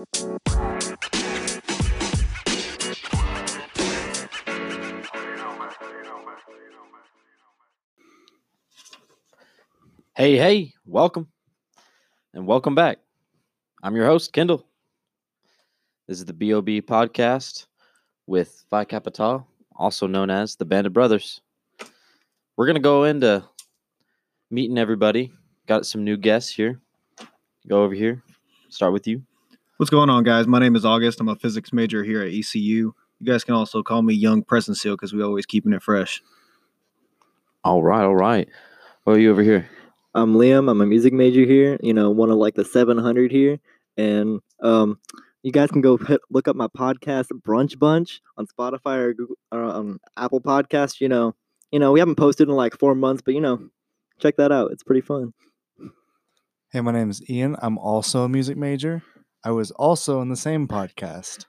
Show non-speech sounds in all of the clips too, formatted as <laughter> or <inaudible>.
Hey, hey, welcome and welcome back. I'm your host, Kendall. This is the BOB podcast with Phi Capital, also known as the Band of Brothers. We're going to go into meeting everybody. Got some new guests here. Go over here. Start with you. What's going on, guys? My name is August. I'm a physics major here at ECU. You guys can also call me Young Present Seal because we always keeping it fresh. All right, all right. What are you over here? I'm Liam. I'm a music major here. You know, one of like the 700 here, and um, you guys can go hit, look up my podcast, Brunch Bunch, on Spotify or Google or on Apple Podcast. You know, you know, we haven't posted in like four months, but you know, check that out. It's pretty fun. Hey, my name is Ian. I'm also a music major. I was also in the same podcast.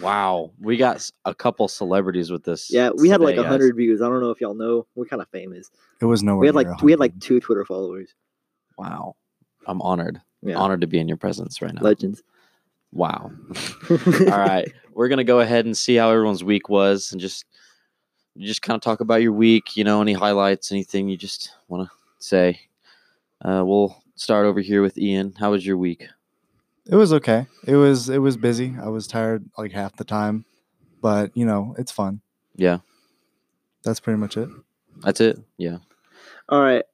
Wow, we got a couple celebrities with this. Yeah, we had like today, guys. hundred views. I don't know if y'all know. We're kind of famous. It was nowhere. We had like near we had like two Twitter followers. Wow, I'm honored. Yeah, Honored to be in your presence right now. legends. Wow. <laughs> All right, we're gonna go ahead and see how everyone's week was, and just just kind of talk about your week. You know, any highlights, anything you just want to say. Uh, we'll start over here with Ian. How was your week? It was okay. It was it was busy. I was tired like half the time, but you know it's fun. Yeah, That's pretty much it. that's it. Yeah. All right.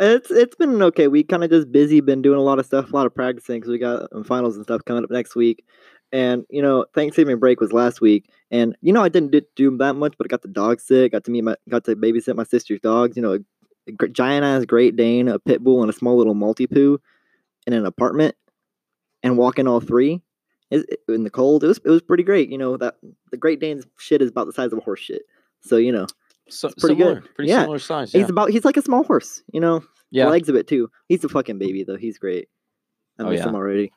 It's it's been an okay week. Kind of just busy. Been doing a lot of stuff, a lot of practicing because we got um, finals and stuff coming up next week. And you know, Thanksgiving break was last week, and you know I didn't do, do that much, but I got the dog sick. Got to meet my, got to babysit my sister's dogs. You know, a, a giant ass Great Dane, a pit bull, and a small little Maltipoo in an apartment, and walking all three is- in the cold. It was it was pretty great. You know that the Great Dane's shit is about the size of a horse shit. So you know So pretty good. Pretty Yeah. similar size. Yeah. he's about he's like a small horse. You know, yeah. legs of it too. He's a fucking baby though. He's great. I Oh, miss yeah. him already.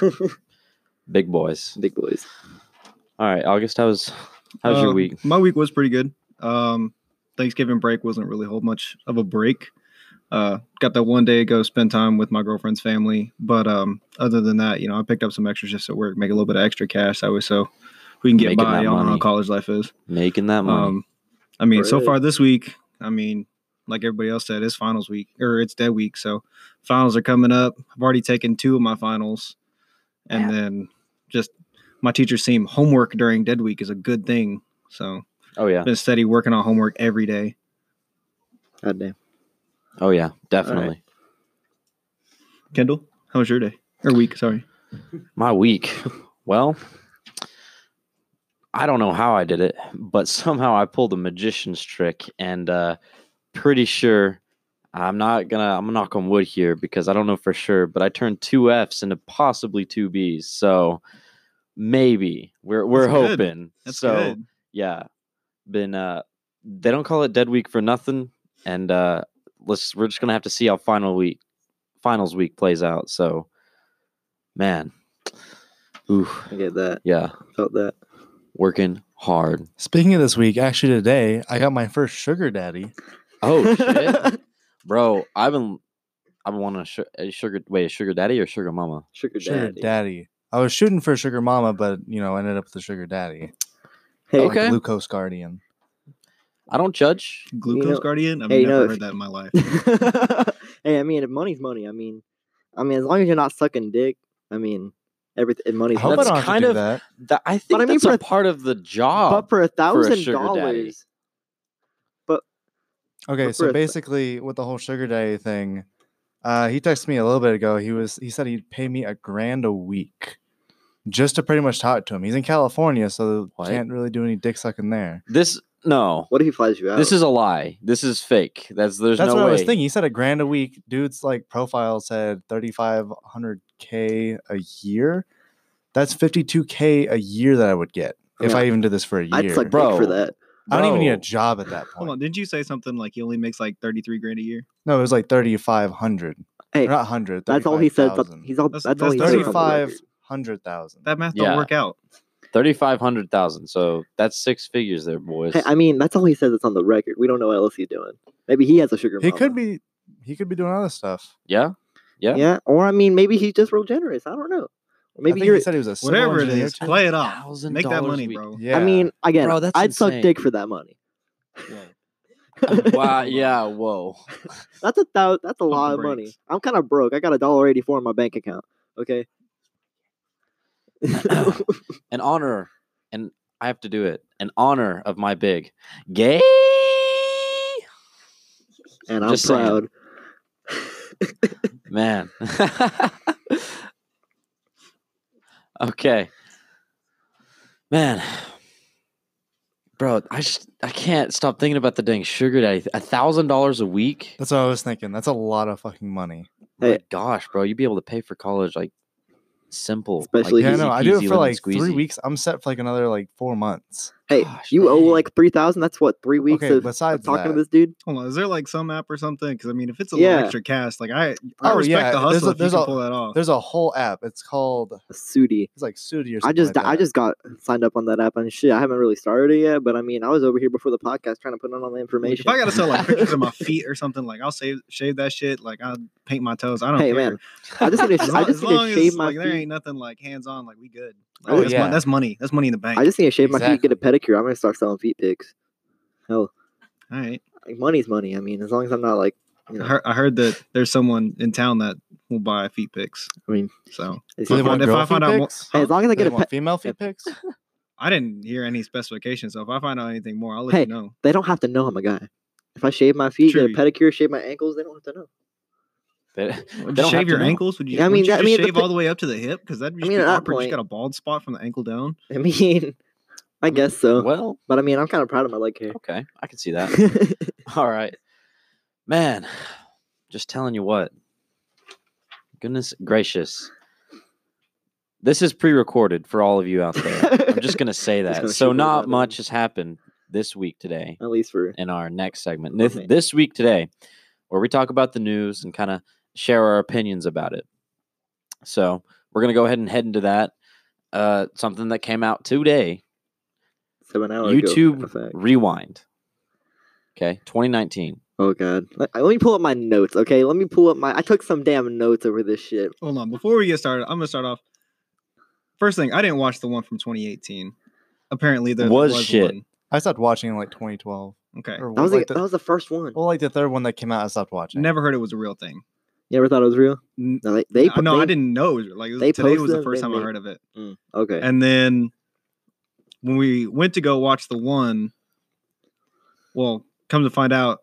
<laughs> Big boys. Big boys. All right, August. How was how's your Um, week? My week was pretty good. Um, Thanksgiving break wasn't really whole much of a break. Uh, got that one day to go spend time with my girlfriend's family. But um, other than that, you know, I picked up some extra shifts at work, make a little bit of extra cash that way, so we can get Making by. on Y'all how college life is. Making that money. Um, I mean, so Right. far this week, I mean, like everybody else said, it's finals week or it's dead week. So finals are coming up. I've already taken two of my finals, and Yeah. then just my teachers seem homework during dead week is a good thing. So oh yeah. been steady working on homework every day. God damn. Oh yeah. Definitely. Kendall, how was your day or week? Sorry. My week. Well, I don't know how I did it, but somehow I pulled a magician's trick and uh pretty sure I'm not gonna I'm gonna knock on wood here because I don't know for sure, but I turned two F's into possibly two B's. So maybe we're we're That's good. hoping. That's so good. yeah. Been uh they don't call it dead week for nothing. And uh let's we're just gonna have to see how final week finals week plays out. So man. Ooh, I get that. yeah. Felt that. Working hard. Speaking of this week, actually today I got my first sugar daddy. Oh <laughs> shit. Bro, I've been I've been wanting a, su- a sugar wait, a sugar daddy or sugar mama? Sugar daddy. Sugar daddy. daddy. I was shooting for sugar mama, but you know I ended up with the sugar daddy. Hey, Okay. Like glucose guardian. I don't judge. Glucose know- Guardian? I've hey, you never know, heard that in my life. <laughs> hey, I mean, if money's money, I mean, I mean, as long as you're not sucking dick, I mean, everything money's I hope That's I don't kind of- that. That I think I mean, that's for a a- part of the job. but for a thousand sugar daddy. dollars, Okay, But for so a th- basically with the whole sugar daddy thing, uh, he texted me a little bit ago. He was he said he'd pay me a grand a week just to pretty much talk to him. He's in California, so What? can't really do any dick sucking there. this no. what if he flies you out? This is a lie. This is fake. That's there's That's no what way. I was thinking. He said a grand a week. Dude's like profile said thirty five hundred k a year. That's fifty two k a year that I would get if I even did this for a I'd year. suck dick Bro. for that. I don't even need a job at that <sighs> point. Hold on, didn't you say something like he only makes like thirty three grand a year? No, it was like thirty five hundred. Hey, Not hundred. that's all he said. 35,000. He's all. That's- That's, all that's he said. on the thirty five record. hundred thousand. That math don't work out. Thirty five hundred thousand. So that's six figures there, boys. Hey, I mean, that's all he says. It's on the record. We don't know what else he's doing. Maybe he has a sugar. He mama. could be. He could be doing other stuff. yeah. Yeah. Yeah, or I mean, maybe he's just real generous. I don't know. I Maybe think you're. he said he was a Whatever it is. too. play it off. $1,000 Make that money, week. bro. Yeah. I mean, again, Bro, that's I'd suck dick for that money. wow, <laughs> yeah, whoa. That's a thou- That's a lot of money. I'm kind of broke. I got a dollar eighty four in my bank account. Okay. <laughs> An honor, and I have to do it. An honor of my big gay. and I'm Just proud. <laughs> Man. <laughs> okay. Man. Bro, I just I can't stop thinking about the dang sugar daddy. A thousand dollars a week? That's what I was thinking. That's a lot of fucking money. My gosh, bro, you'd be able to pay for college like simple. Especially like, Easy Yeah, no, I do it for lemon like three weeks. I'm set for like another like four months. Hey, Gosh, you owe like three thousand. That's what three weeks Okay, of besides talking to this dude. Hold on, is there like some app or something? Because I mean, if it's a Yeah. little extra cash, like I, I Oh, respect yeah, the there's hustle a- if there's you can pull that off. There's a whole app. It's called Sudi. it's like Sudi or something. I just like I just got signed up on that app and shit. I haven't really started it yet, but I mean, I was over here before the podcast trying to put in all the Like, information. if I gotta sell like pictures of my <laughs> feet or something, like I'll save shave that shit. Like I'll paint my toes. I don't hey care. man, I just need to As I just as, need to as shave my like there ain't nothing like hands on, like we good. Like, Oh, that's, yeah. mon- that's money. That's money in the bank. I just need to shave my feet, get a pedicure. I'm gonna start selling feet pics. Hell, All right. like, money's money. I mean, as long as I'm not like, you I heard, I heard that there's someone in town that will buy feet pics. I mean, So Do they If I want find- if girl I find feet out more- hey, as long as I get they a want pet, female feet pics? I didn't hear any specifications. So if I find out anything more, I'll let Hey, you know. they don't have to know I'm a guy. If I shave my feet, True. get a pedicure, shave my ankles, they don't have to know. They- Would they you shave your know. ankles? Would you? I I mean, mean, that- I mean, just the shave all the way up to the hip because that'd I mean, be at that awkward. You point- just got a bald spot from the ankle down. I mean, <laughs> I mm, guess so. Well, But I mean, I'm kind of proud of my leg hair. okay, I can see that. <laughs> All right. Man, just telling you what. Goodness gracious. This is pre recorded for all of you out there. I'm just going to say <laughs> that. gonna So, not out much there. has happened this week today At least for in our next segment. This, Okay. this week today, where we talk about the news and kind of share our opinions about it. So, we're going to go ahead and head into that. Uh, something that came out today seven hours ago. YouTube in. Rewind. Okay, 2019. Oh god. Let, let me pull up my notes, okay? Let me pull up my I took some damn notes over this shit. Hold on. Before we get started, I'm gonna start off. First thing, I didn't watch the one from 2018. Apparently, there Was was shit. One. I stopped watching in like 2012. Okay. Or That was like the, that was the first one. well, like the third one that came out, I stopped watching. Never heard it was a real thing. You ever thought it was real? No, they, they I- put- no, they- I didn't know. Like they today was the first time I heard of it. Mm, okay. And then when we went to go watch the one, well, come to find out,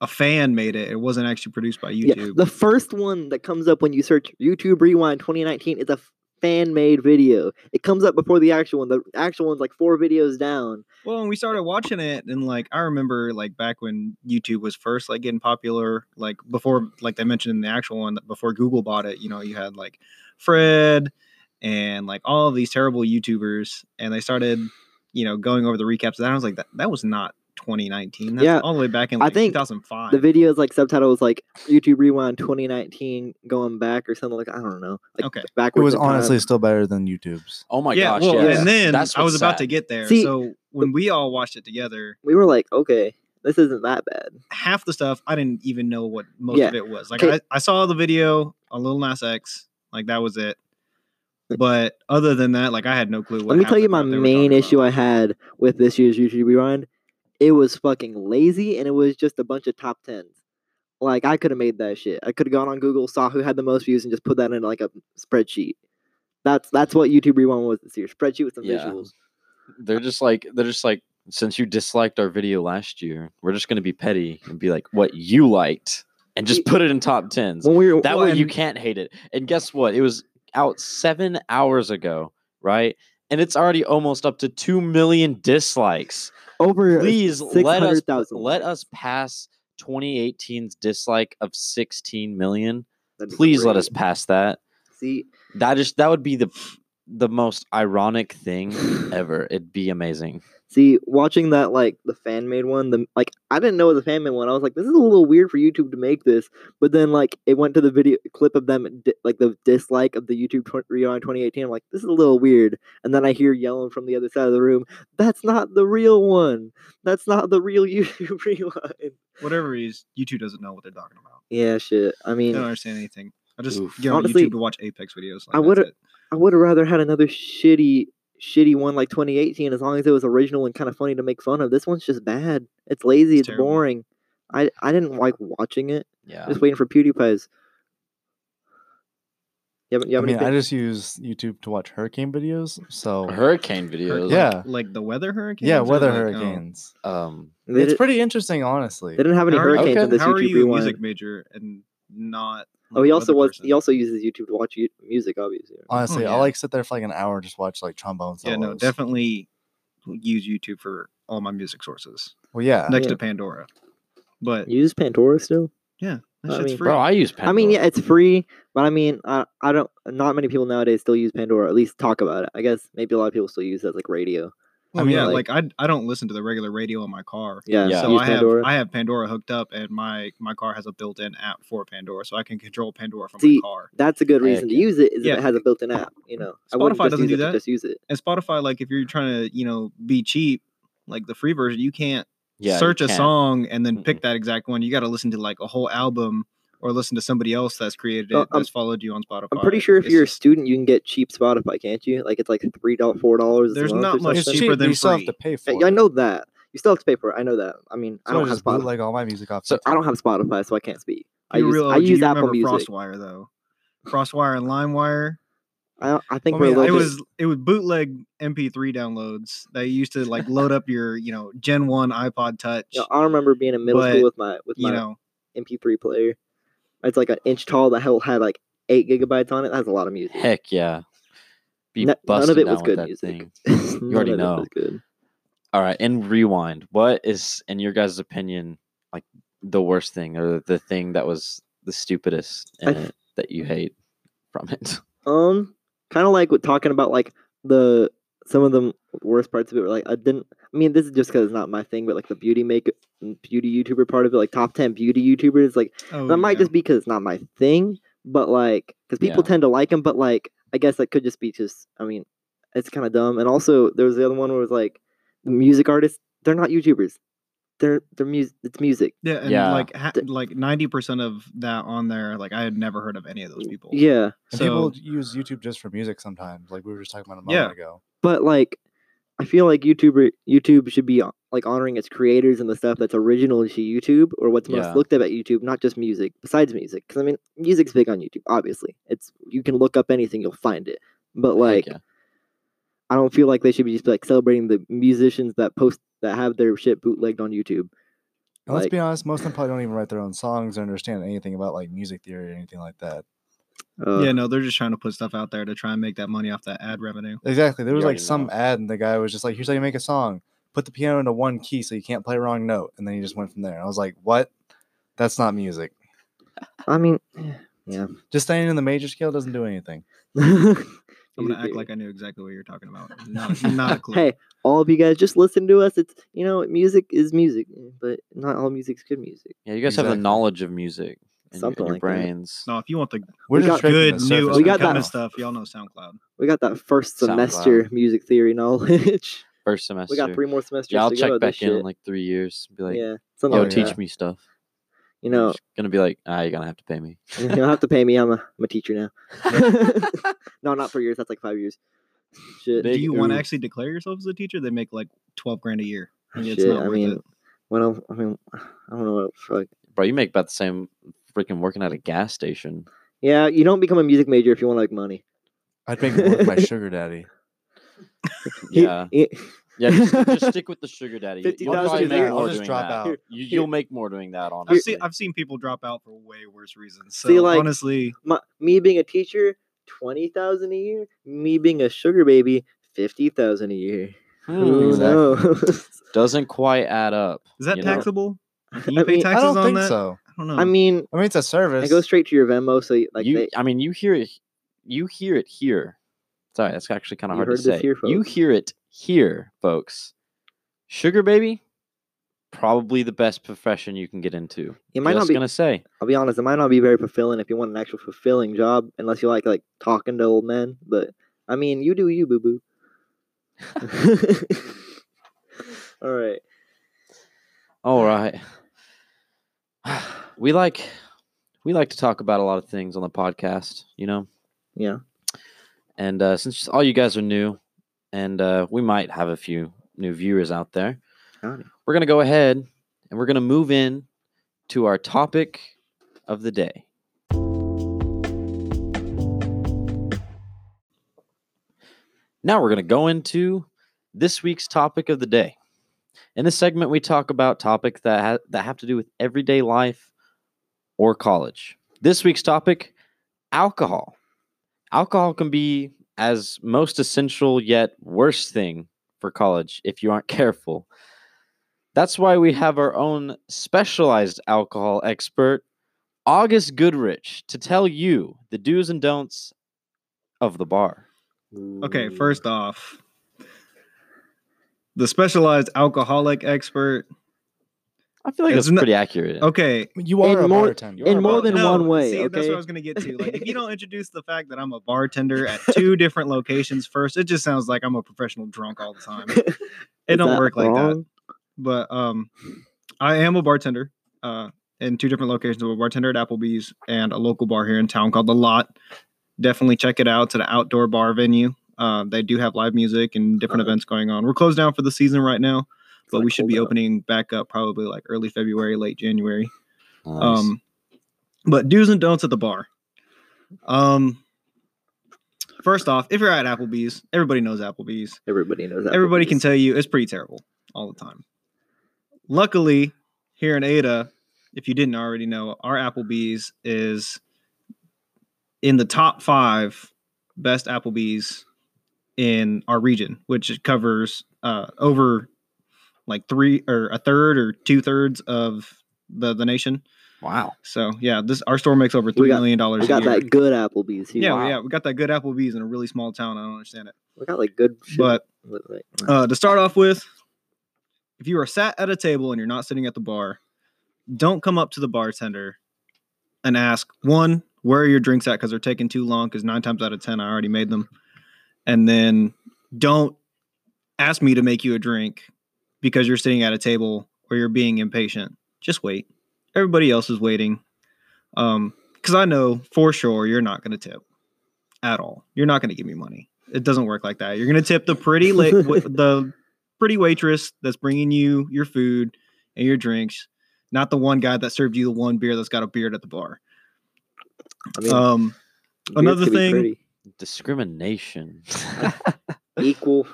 a fan made it. It wasn't actually produced by yeah, YouTube. the first one that comes up when you search YouTube Rewind 2019 is a fan made video. It comes up before the actual one. The actual one's like four videos down. Well, when we started watching it, and like I remember, like back when YouTube was first like getting popular, like before, like they mentioned in the actual one, before Google bought it, you know, you had like Fred and like all of these terrible YouTubers, and they started, you know, going over the recaps. And I was like, that that was not 2019. That's Yeah, all the way back in I like think 2005. The video's like subtitle was like YouTube Rewind 2019 going back or something like I don't know. Like Okay. It was in time. honestly still better than YouTube's. Oh my yeah, gosh! well, yes. and then That's I was what's about to get there. See, so when we all watched it together, we were like, okay, this isn't that bad. half the stuff I didn't even know what most Yeah. of it was. Like I, I saw the video on Lil Nas X, like that was it. But other than that, like I had no clue. What Let me tell you my stuff they were main issue about. I had with this year's YouTube Rewind. It was fucking lazy and it was just a bunch of top tens. Like I could have made that shit. I could have gone on Google, saw who had the most views, and just put that in like a spreadsheet. That's that's what YouTube Rewind was this year. Spreadsheet with some Yeah. visuals. They're just like they're just like since you disliked our video last year, we're just gonna be petty and be like what you liked and just put it in top tens. When we were That Well, way you can't hate it. And guess what? It was out seven hours ago, right? And it's already almost up to two million dislikes. Over Please let us 600,000 let us pass 2018's dislike of 16 million. Please let us pass that. See, That just that would be the the most ironic thing <sighs> ever. It'd be amazing. See, watching that like the fan made one, the like I didn't know it was a fan made one. I was like, this is a little weird for YouTube to make this. But then like it went to the video clip of them di- like the dislike of the YouTube tw- Rewind 2018. I'm like, this is a little weird. And then I hear yelling from the other side of the room, that's not the real one. That's not the real <laughs> YouTube Rewind. whatever it is, YouTube doesn't know what they're talking about. Yeah, shit. I They mean, don't understand anything. I just Oof. get on Honestly, YouTube to watch Apex videos. Like, I would've- I would have rather had another shitty, shitty one like 2018, as long as it was original and kind of funny to make fun of. This one's just bad. It's lazy. It's It's, boring. I I didn't like watching it. Yeah. Just waiting for PewDiePie's. You have, you I have mean, I just use YouTube to watch hurricane videos. So Hurricane videos. like- Yeah. like the weather hurricanes. yeah, weather like, oh, hurricanes. Um. It's did, pretty interesting, honestly. they didn't have any hurricanes okay. in this how are YouTube you a rewind. music major and not? Oh, he also weather was. person? He also uses YouTube to watch u- music, obviously. Honestly, oh, yeah. I'll like sit there for like an hour and just watch like trombone solos. Yeah, no, definitely use YouTube for all my music sources Well, yeah. next Yeah. to Pandora. But You use Pandora still? that I shit's mean- free. Bro, I use Pandora. I mean, yeah, it's free, but I mean, I, I don't. Not many people nowadays still use Pandora. At least talk about it. I guess maybe a lot of people still use it as like radio. Oh, I mean, yeah, like- like, I I don't listen to the regular radio in my car. Yeah, Yeah. So use I have Pandora. I have Pandora hooked up, and my my car has a built-in app for Pandora, so I can control Pandora from See, my car. That's a good Heck reason to use it. Is Yeah. if it has a built-in app. You know, I wouldn't Spotify just doesn't do that. Just use it. And Spotify, like if you're trying to you know be cheap, like the free version, you can't yeah, you search a can't. song and then pick that exact one. You got to listen to like a whole album or listen to somebody else that's created it Oh, I'm- that's followed you on Spotify. I'm pretty sure if It's you're a student, you can get cheap Spotify, can't you? Like it's like three dollars, four dollars. There's not much cheaper cheap, but than you still have to pay for Yeah, it. I know that. You still have to pay for it. I know that. I mean, I don't have just Spotify. bootleg all my music off. So- I don't have Spotify, so I can't speak. I You use real I use Apple Music. FrostWire though. FrostWire and LimeWire. I, I think oh, I we're mean, It was it was bootleg MP3 downloads that you used to like load up your you know Gen One iPod <laughs> Touch. you know, I remember being in middle But, school with my with you my know, MP3 player. It's like an inch tall that hell had like eight gigabytes on it. That has a lot of music. Heck yeah. Be N- none of it was good music. thing. <laughs> None already know. was good. All right, in rewind, what is, in your guys' opinion, like the worst thing or the thing that was the stupidest in it that you hate from it? Um, kind of like with talking about like the some of the worst parts of it were like I didn't. I mean, this is just because it's not my thing, but like the beauty make beauty YouTuber part of it, like top ten beauty YouTubers, like oh, that might just be because it's not my thing, but like because people Yeah. tend to like them, but like I guess that could just be just. I mean, it's kind of dumb. And also, there was the other one where it was like the music artists. They're not YouTubers. They're they're music. It's music. yeah, and Yeah. like ha- Th- like ninety percent of that on there, like I had never heard of any of those people. Yeah, And So people use YouTube just for music sometimes, like we were just talking about a moment Yeah. ago. but like I feel like YouTube YouTube should be like honoring its creators and the stuff that's original to YouTube or what's most Yeah. looked at at YouTube, not just music. Besides music, because I mean, music's big on YouTube. Obviously, it's you can look up anything, you'll find it. But like. I don't feel like they should be just like celebrating the musicians that post that have their shit bootlegged on YouTube. And let's Like- be honest, most of them probably don't even write their own songs or understand anything about like music theory or anything like that. Uh, yeah, no, they're just trying to put stuff out there to try and make that money off that ad revenue. Exactly. There was like some know. ad, and the guy was just like, "Here's how you make a song: put the piano into one key so you can't play a wrong note." And then he just went from there. I was like, "What? That's not music. I mean, <sighs> yeah, Just staying in the major scale doesn't do anything." <laughs> I'm gonna act like I knew exactly what you're talking about. <laughs> Not, not a clue. Hey, all of you guys, just listen to us. It's you know, music is music, eh, but not all music's good music. Yeah, you guys have the Exactly. knowledge of music in, your- Something in your like that. brains. no, if you want the We're We just got scraping good the new surface We right got kind that- of stuff, y'all know SoundCloud. We got that first SoundCloud. semester music theory knowledge. First semester. <laughs> we got three more semesters. yeah, I'll to check go of back in in shit. like three years. Be like, yeah, something yo, like teach that. me stuff. You You're know, just gonna be like, ah, you're gonna have to pay me. <laughs> you don't have to pay me. I'm a, I'm a teacher now. <laughs> no, not for years. That's like five years. Shit. Do you want to actually declare yourself as a teacher? They make like twelve grand a year. And it's Shit. not I mean, it. when I'm, I mean, <sighs> I don't know what fuck. Bro, you make about the same freaking working at a gas station. Yeah, you don't become a music major if you want like money. I'd make more with my sugar daddy. <laughs> He- Yeah. he- Yeah, just, just stick with the sugar daddy. You- You'll 50,000 probably a make year. more I'll just doing drop that. out. You, you'll make more doing that. I've Honestly, seen I've seen people drop out for way worse reasons. So See, like- honestly, my, me being a teacher, twenty thousand a year. Me being a sugar baby, fifty thousand a year. Hmm, exactly. <laughs> doesn't quite add up. is that you know? taxable? Can I you pay mean, I I don't on think that? so. I don't know. I mean, I mean, it's a service. it goes straight to your Venmo, so like you, they, I mean, you hear it. You hear it here. Sorry, that's actually kind of hard to say. here, you hear it here, folks. Sugar baby, probably the best profession you can get into. it might Just not be. gonna say. I'll be honest, it might not be very fulfilling if you want an actual fulfilling job, unless you like like talking to old men. But I mean, you do you, boo boo. <laughs> All right. All right. We like we like to talk about a lot of things on the podcast, you know. Yeah. And uh, since all you guys are new, and uh, we might have a few new viewers out there, Howdy. we're gonna go ahead and we're gonna move in to our topic of the day. Now we're gonna go into this week's topic of the day. In this segment, we talk about topics that ha- that have to do with everyday life or college. This week's topic: alcohol. Alcohol can be as most essential yet worst thing for college if you aren't <laughs> careful. That's why we have our own specialized alcohol expert, August Goodrich, to tell you the do's and don'ts of the bar. Okay, first off, the specialized alcoholic expert. I feel like that's Isn't pretty accurate. Okay, You are In a more- bartender. in You're more than bartender. one way, See, that's what I was gonna get to. Like, if you don't <laughs> introduce the fact that I'm a bartender at two <laughs> different locations first, it just sounds like I'm a professional drunk all the time. <laughs> It don't that work like that. But um, I am a bartender uh, in two different locations. I'm a bartender at Applebee's and a local bar here in town called The Lot. Definitely check it out. It's an outdoor bar venue. Uh, they do have live music and different Uh-huh. events going on. We're closed down for the season right now, It's but like we should be opening back up probably like early February, late January. Nice. Um, but do's and don'ts at the bar. Um, first off, if you're at Applebee's, everybody knows Applebee's. Everybody knows that. Everybody can tell you it's pretty terrible all the time. Luckily, here in Ada, if you didn't already know, our Applebee's is in the top five best Applebee's in our region, which covers uh, over like three or a third or two thirds of the the nation. wow. So yeah, this our store makes over three got- million dollars We got that good Applebee's here. yeah, Wow. yeah, we got that good Applebee's in a really small town. I don't understand it, We got like good shit. but uh, to start off with, if you are sat at a table and you're not sitting at the bar, don't come up to the bartender and ask one, where are your drinks at? Because they're taking too long. Because nine times out of ten, I already made them. And then don't ask me to make you a drink because you're sitting at a table or you're being impatient. Just wait. Everybody else is waiting. Um, because I know for sure you're not going to tip at all. You're not going to give me money. It doesn't work like that. You're going to tip the pretty la- <laughs> wa- the pretty waitress that's bringing you your food and your drinks, not the one guy that served you the one beer that's got a beard at the bar. I mean, Um, another thing- Discrimination. <laughs> <laughs> equal.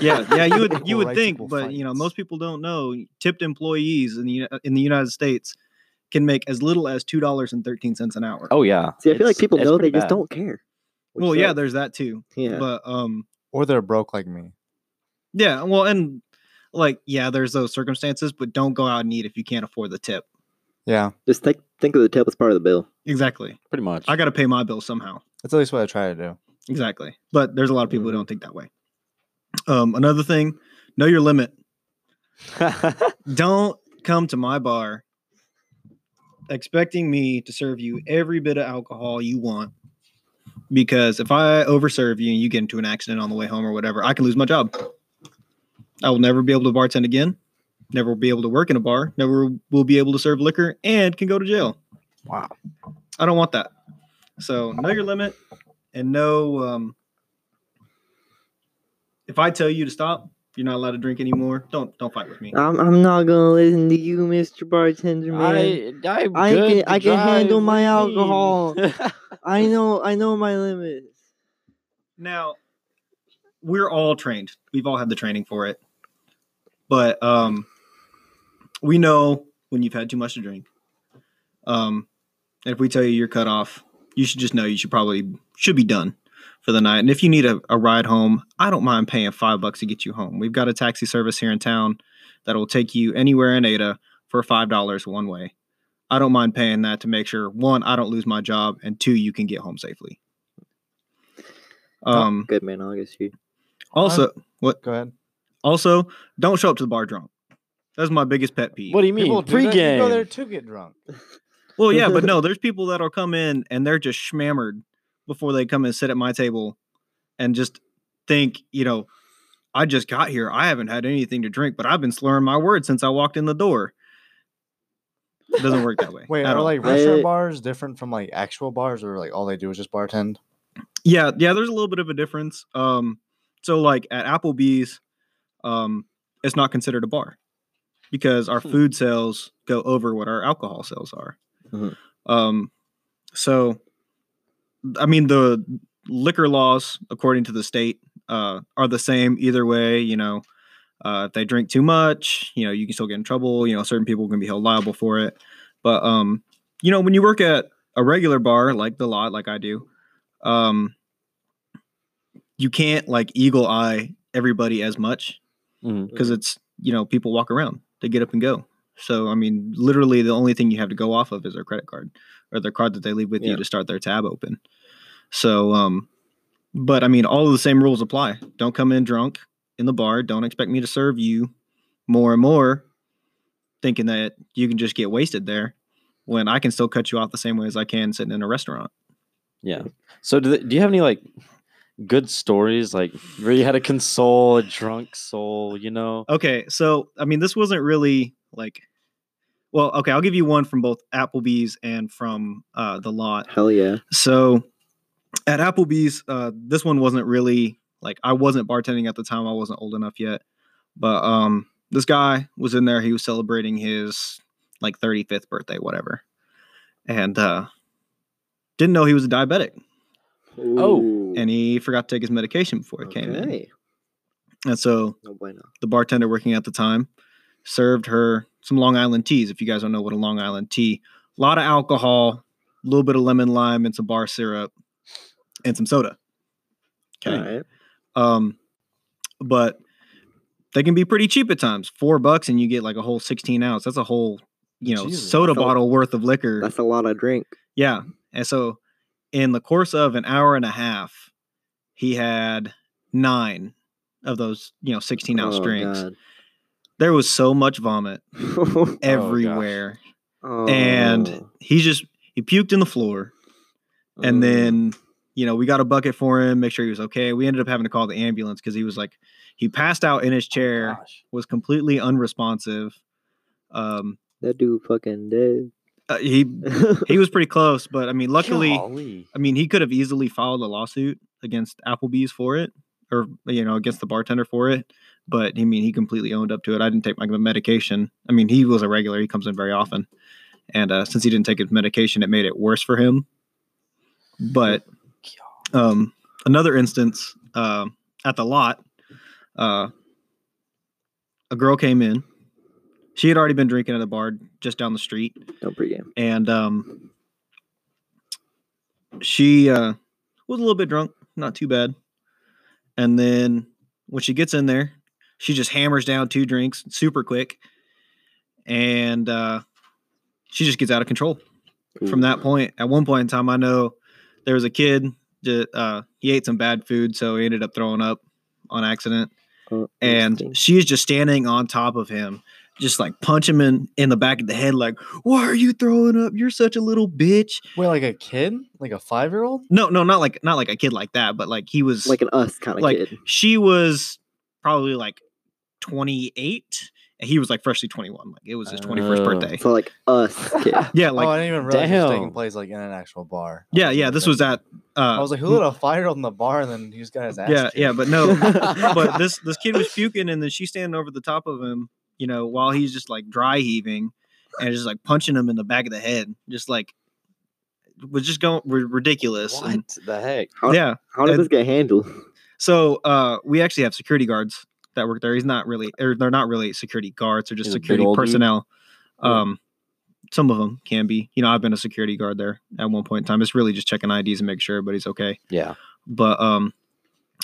Yeah, <laughs> yeah, you would you would think, equal but you know, most people don't know. Tipped employees in the in the United States can make as little as two dollars and thirteen cents an hour. oh yeah. See, I feel like people know they pretty just don't care. which well, yeah, there's that too. yeah. But um, Or they're broke like me. yeah, well, and like, yeah, there's those circumstances, but don't go out and eat if you can't afford the tip. Yeah, just think think of the tip as part of the bill. Exactly. Pretty much. I got to pay my bill somehow. that's at least what I try to do. Exactly. But there's a lot of people Mhm. who don't think that way. Um, another thing, know your limit. <laughs> Don't come to my bar expecting me to serve you every bit of alcohol you want. Because if I overserve you and you get into an accident on the way home or whatever, I can lose my job. I will never be able to bartend again. Never be able to work in a bar. Never will be able to serve liquor and can go to jail. wow. I don't want that. So know your limit and know um, if I tell you to stop, you're not allowed to drink anymore. Don't don't fight with me. I'm I'm not gonna listen to you, Mr. Bartender man. I, I'm I can- to I can handle my what do you mean? alcohol. <laughs> I know I know my limits. Now, we're all trained. We've all had the training for it. But um we know when you've had too much to drink. Um and if we tell you you're cut off, you should just know you should probably should be done for the night. And if you need a, a ride home, I don't mind paying five bucks to get you home. We've got a taxi service here in town that will take you anywhere in Ada for five dollars one way. I don't mind paying that to make sure one, I don't lose my job, and two, you can get home safely. Um Good man, August. You. also, what? Go ahead. Also, don't show up to the bar drunk. That's my biggest pet peeve. What do you mean? People do that. You go there to get drunk. well, yeah, but no, <laughs> there's people that'll come in and they're just schmammered before they come and sit at my table, and just think, you know, I just got here. I haven't had anything to drink, but I've been slurring my words since I walked in the door. It doesn't work that way. <laughs> Wait, at are all. like I- restaurant bars different from like actual bars, or like all they do is just bartend? Yeah, yeah, there's a little bit of a difference. Um, so like at Applebee's, um, it's not considered a bar because our Hmm. food sales go over what our alcohol sales are. Mhm. Um, so, I mean, the liquor laws, according to the state, uh, are the same either way. You know, uh, if they drink too much, you know, you can still get in trouble. You know, certain people can be held liable for it. But, um, you know, when you work at a regular bar like the lot, like I do, um, you can't like eagle eye everybody as much because it's you know people walk around they get up and go so i mean literally the only thing you have to go off of is their credit card or their card that they leave with Yeah. you to start their tab open so um but i mean all of the same rules apply don't come in drunk in the bar don't expect me to serve you more and more thinking that you can just get wasted there when i can still cut you off the same way as i can sitting in a restaurant Yeah. So do, they, do you have any like good stories like where you had to console a drunk soul? You know. Okay, so I mean, this wasn't really like, well, okay, I'll give you one from both Applebee's and from uh, the lot. Hell yeah. So at Applebee's, uh, this one wasn't really like I wasn't bartending at the time. I wasn't old enough yet, but um, this guy was in there. He was celebrating his like 35th birthday, whatever, and uh, didn't know he was a diabetic, Oh, and he forgot to take his medication before he came in. And so No bueno. the bartender working at the time served her some Long Island teas. If you guys don't know what a Long Island tea, a lot of alcohol, a little bit of lemon lime and some bar syrup and some soda. Okay. Right. Um, but they can be pretty cheap at times. Four bucks and you get like a whole 16 ounce. That's a whole, you know, Jesus. soda That's a- bottle worth of liquor. That's a lot of drink. Yeah. And so in the course of an hour and a half, he had nine of those, you know, 16 ounce Oh, drinks. God. There was so much vomit <laughs> everywhere. Oh. And he just he puked in the floor. And Oh. then, you know, we got a bucket for him, make sure he was okay. We ended up having to call the ambulance because he was like he passed out in his chair, Gosh. was completely unresponsive. Um that dude fucking dead. uh, he he was pretty close, <laughs> but I mean, luckily, Golly. I mean, he could have easily filed a lawsuit against Applebee's for it, or you know, against the bartender for it. But I mean, he completely owned up to it. I didn't take my medication. I mean, he was a regular; he comes in very often, and uh, since he didn't take his medication, it made it worse for him. But um, another instance um at the lot, uh, a girl came in. She had already been drinking at the bar just down the street. No pregame. and um she uh was a little bit drunk not too bad. And then when she gets in there she just hammers down two drinks super quick. And uh she just gets out of control. From that point at one point in time i know there was a kid that uh he ate some bad food so he ended up throwing up on accident. Oh, and she's just standing on top of him just like punch him in in the back of the head like why are you throwing up? You're such a little bitch. Wait, like a kid, like a five year old? no no not like not like a kid like that but like he was like an us kind of like kid. she was probably like 28 and he was like freshly 21 like it was his 21st Oh. birthday So like us kid. <laughs> yeah <laughs> oh, like I didn't even realize it was taking place like in an actual bar. yeah yeah this was at uh I was like, who lit a fire on the bar and then he just got his ass? yeah kicked? yeah but no <laughs> but this this kid was puking and then she's standing over the top of him you know while he's just like dry heaving and just like punching him in the back of the head just like was just going ri- ridiculous and- What the heck? How, yeah how did and- this get handled? so uh we actually have security guards that work there. He's not really or they're not really security guards they're just He's security dude? personnel. Yeah. um some of them can be. You know i've been a security guard there at one point in time it's really just checking ids and make sure everybody's okay. Yeah. but um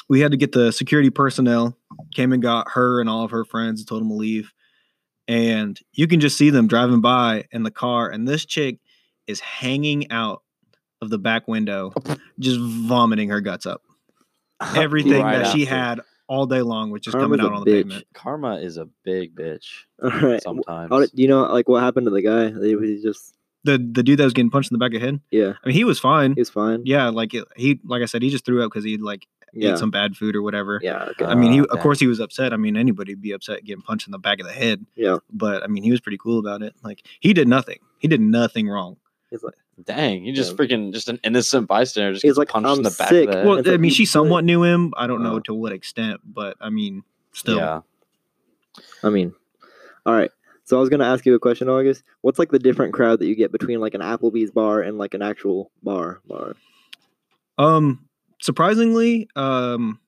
we had to get the security personnel came and got her and all of her friends and told them to leave. And you can just see them driving by in the car and this chick is hanging out of the back window <laughs> just vomiting her guts up. <laughs> Everything Right that she had all day long which is Karma's coming out on the bitch. pavement Karma is a big bitch All right. sometimes. How did you know like what happened to the guy? He was just the the dude that was getting punched in the back of the head yeah, i mean he was fine he was fine. yeah like it, he like i said he just threw up because he like yeah, ate some bad food or whatever yeah. Okay. I mean, he Ah, of damn. course he was upset. I mean, anybody would be upset getting punched in the back of the head. yeah. But I mean, he was pretty cool about it. Like he did nothing. He did nothing wrong. He's like, Dang, you just Yeah. freaking just an innocent bystander just He's gets like, punched in "I'm the back of the head. Well, It's I like mean, you she put- somewhat knew him. I don't know to what extent, but I mean, still. yeah. I mean, all right. So I was gonna ask you a question, August. What's like the different crowd that you get between like an Applebee's bar and like an actual bar bar? Um, surprisingly, um,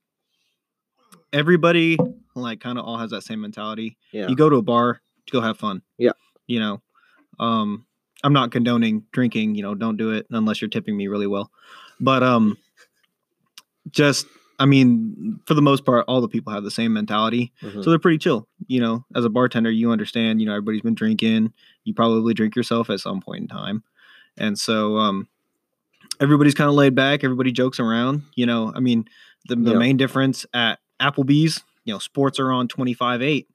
everybody like kind of all has that same mentality. Yeah. You go to a bar to go have fun. Yeah. You know, um, I'm not condoning drinking. You know, don't do it unless you're tipping me really well. But um, just I mean, for the most part, all the people have the same mentality. Mhm. So they're pretty chill. You know, as a bartender, you understand, you know, everybody's been drinking. You probably drink yourself at some point in time. And so um everybody's kind of laid back, everybody jokes around, you know. I mean, the, the Yeah. main difference at Applebee's, you know, sports are on 25-8.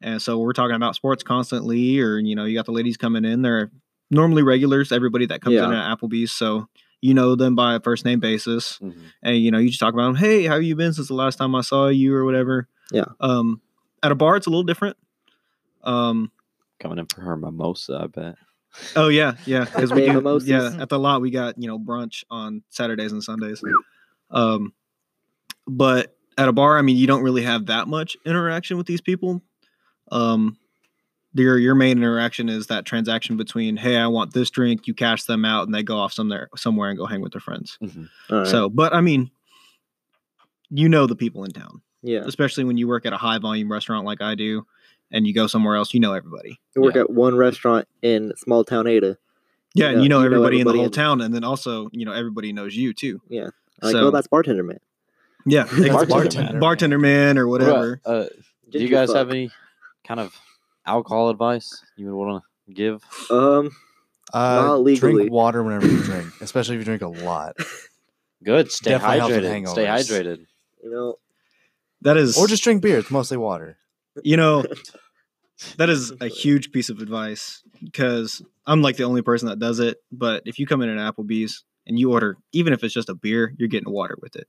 And so we're talking about sports constantly, or you know, you got the ladies coming in. They're normally regulars, everybody that comes in at Applebee's. So you know them by a first name basis Mhm. and you know you just talk about them hey how you been since the last time i saw you or whatever Yeah. um at a bar it's a little different um Coming in for her mimosa, I bet. oh yeah yeah <laughs> because we do, mimosas. yeah at the lot we got you know brunch on saturdays and sundays um but at a bar i mean you don't really have that much interaction with these people um your your main interaction is that transaction between hey i want this drink you cash them out and they go off somewhere somewhere and go hang with their friends Mhm. All right. so but i mean you know the people in town yeah, especially when you work at a high volume restaurant like I do, and you go somewhere else, you know everybody. you work yeah. at one restaurant in small town Ada. Yeah, and you know, everybody, in the whole in- town, and then also you know everybody knows you too. Yeah. Like, so oh, that's bartender man. yeah, <laughs> Bartender bartender, man. bartender man or whatever. uh, do you guys fuck. have any kind of alcohol advice you would want to give? Um, Uh, Not legally. drink water whenever you drink, <laughs> especially if you drink a lot, Good. Stay Definitely helps with hydrated. Stay hydrated. you know, That is, or just drink beer. It's mostly water. you know, <laughs> that is a huge piece of advice because I'm like the only person that does it. But if you come in at Applebee's and you order, even if it's just a beer, you're getting water with it.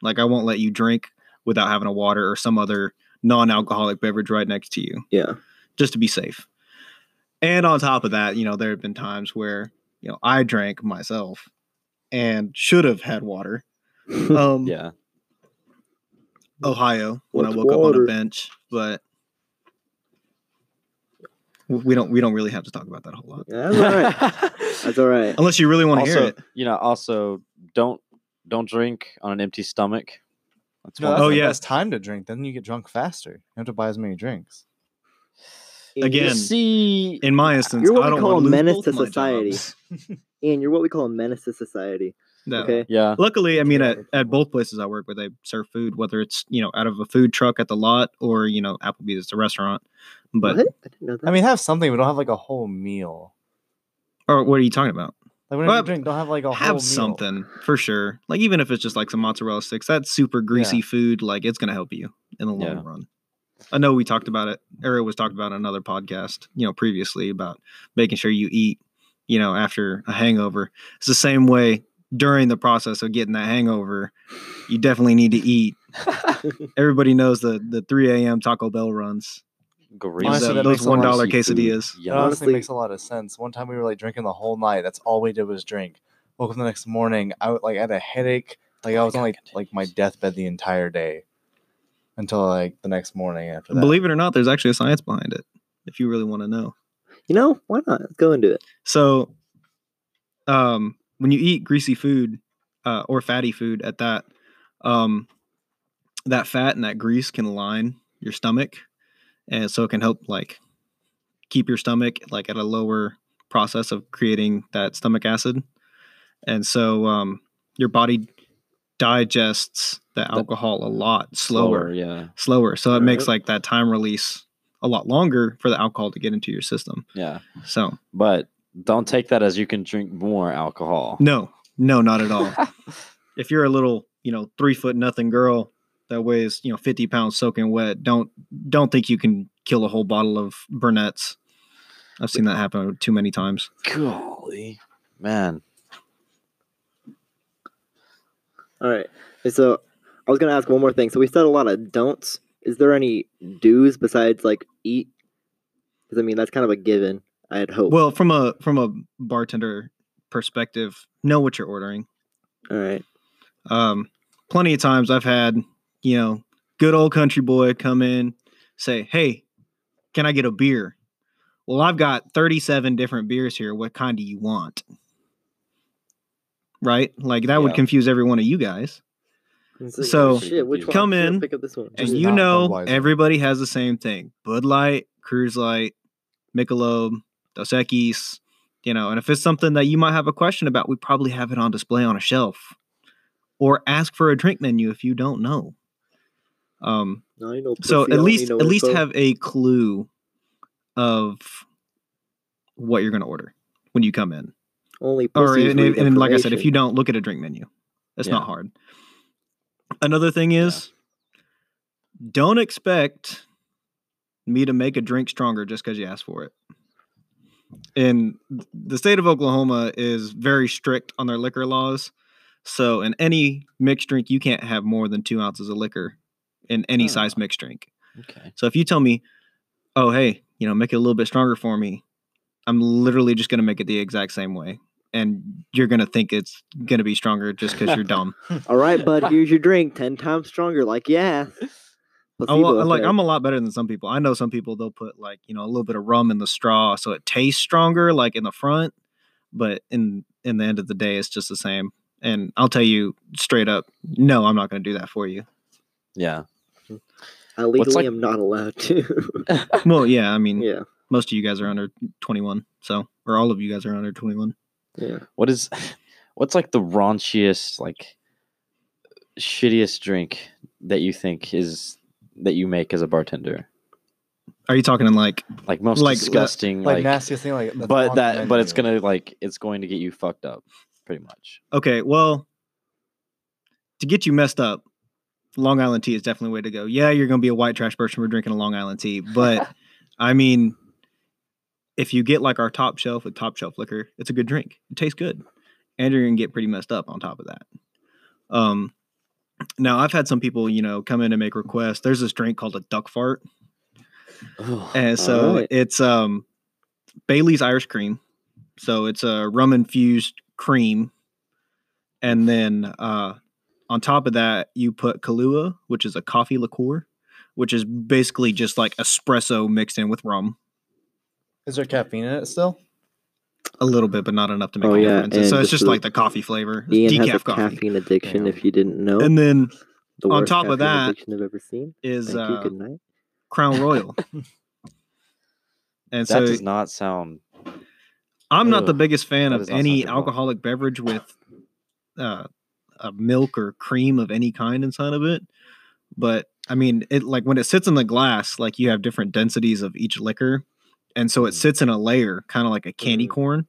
Like I won't let you drink without having a water or some other non-alcoholic beverage right next to you. yeah. just to be safe. And on top of that, you know, there have been times where, you know, I drank myself and should have had water. <laughs> Um Yeah. Ohio when What's I woke up on a bench, but we don't we don't really have to talk about that a whole lot. Yeah, that's all right. <laughs> That's all right. Unless you really want to hear it. you know, also don't don't drink on an empty stomach. That's No, that's Oh, the yeah. best time to drink. Then you get drunk faster. You have to buy as many drinks. Again, See, In my instance, You're what I we don't call want a menace to society. jobs. <laughs> Ian, you're what we call a menace to society. No. Okay. yeah, Luckily, I mean, at, at both places I work where they serve food, whether it's you know out of a food truck at the lot or you know Applebee's, it's a restaurant. But what? I didn't know that. I mean, have something, but don't have like a whole meal. or what are you talking about? Like whenever Well, you drink, don't have like a whole have meal. something for sure. Like even if it's just like some mozzarella sticks, that's super greasy food. Like it's gonna help you in the long Yeah. run. I know we talked about it, or it was talked about in another podcast, you know, previously about making sure you eat, you know, after a hangover. It's the same way during the process of getting that hangover. You definitely need to eat. <laughs> Everybody knows the the 3 a.m. Taco Bell runs. Greasy. Honestly, that those one lot of dollar quesadillas. Yeah, honestly Honestly- makes a lot of sense. One time we were like drinking the whole night. That's all we did was drink. Woke up the next morning. I would, like had a headache. Like I was on like like my deathbed the entire day until like the next morning after that. Believe it or not, there's actually a science behind it. If you really want to know. you know, why not? Let's go into it. So, um, when you eat greasy food uh, or fatty food at that, um, that fat and that grease can line your stomach, and so it can help like keep your stomach like at a lower process of creating that stomach acid, and so um, your body digests the alcohol a lot slower, Yeah, slower. So it makes like that time release a lot longer for the alcohol to get into your system. yeah. So But don't take that as you can drink more alcohol. No, no, not at all. <laughs> if you're a little, you know, three foot nothing girl that weighs, you know, 50 pounds soaking wet, don't don't think you can kill a whole bottle of Burnett's. I've seen that happen too many times. Golly, man. All right. So I was gonna ask one more thing. So we said a lot of don'ts. Is there any do's besides like eat? Because I mean that's kind of a given. I'd hope. Well, from a from a bartender perspective, know what you're ordering. All right. Um, plenty of times I've had, you know, good old country boy come in, say, Hey, can I get a beer? Well, I've got 37 different beers here. What kind do you want? Right? Like that would confuse every one of you guys. Like, So, oh, shit, which one? come in, Pick up this one. And Just you know Budweiser. everybody has the same thing. Bud Light, Coors Light, Michelob, Dos Equis, you know, and if it's something that you might have a question about, we probably have it on display on a shelf. Or ask for a drink menu if you don't know. Um, so at least at least have a clue of what you're going to order when you come in. only Or pussies and, and like I said, if you don't look at a drink menu, it's Yeah. not hard. Another thing is, don't expect me to make a drink stronger just because you asked for it. And the state of Oklahoma is very strict on their liquor laws. So in any mixed drink, you can't have more than two ounces of liquor in any size Oh. mixed drink. Okay. So if you tell me, oh hey, you know, make it a little bit stronger for me, I'm literally just gonna make it the exact same way. And you're gonna think it's gonna be stronger just because you're dumb. <laughs> All right, bud. Here's your drink. Ten times stronger. Like yeah. Oh, well, Placebo like effect. I'm a lot better than some people. I know some people they'll put like you know a little bit of rum in the straw so it tastes stronger, like in the front, but in in the end of the day, it's just the same. And I'll tell you straight up, no, I'm not going to do that for you. Yeah. I legally like- am not allowed to. <laughs> <laughs> Well, yeah, I mean, yeah. most of you guys are under 21, so or all of you guys are under 21. Yeah. What is what's like the raunchiest, like shittiest drink that you think is that you make as a bartender? Are you talking in like Like most Like, uh, disgusting, Like, like, nastiest thing, like but that but it's gonna like it's going to get you fucked up, pretty much. okay, well, to get you messed up, Long Island tea is definitely a way to go. Yeah, you're going to be a white trash person for drinking a Long Island tea, but <laughs> I mean, if you get like our top shelf with top shelf liquor, it's a good drink. It tastes good, and you're gonna get pretty messed up on top of that. Um, now I've had some people, you know, come in and make requests. There's this drink called a duck fart, and so Alright. it's um Bailey's Irish cream. So it's a rum infused cream, and then uh, on top of that you put Kahlua, which is a coffee liqueur, which is basically just like espresso mixed in with rum. Is there caffeine in it still? A little bit, but not enough to make Oh, a yeah, difference. And and so it's just just like the coffee flavor, It's Ian has a decaf coffee. caffeine addiction. Damn. If you didn't know, And then the on top of caffeine that I've ever seen. is Thank you. uh, Good night. Crown Royal. <laughs> and so that does not sound I'm not the biggest fan that of does not sound any good at alcoholic beverage with uh, a milk or cream of any kind inside of it. But I mean, it like when it sits in the glass, like you have different densities of each liquor, and so it Mm. sits in a layer, kind of like a candy Mm. corn.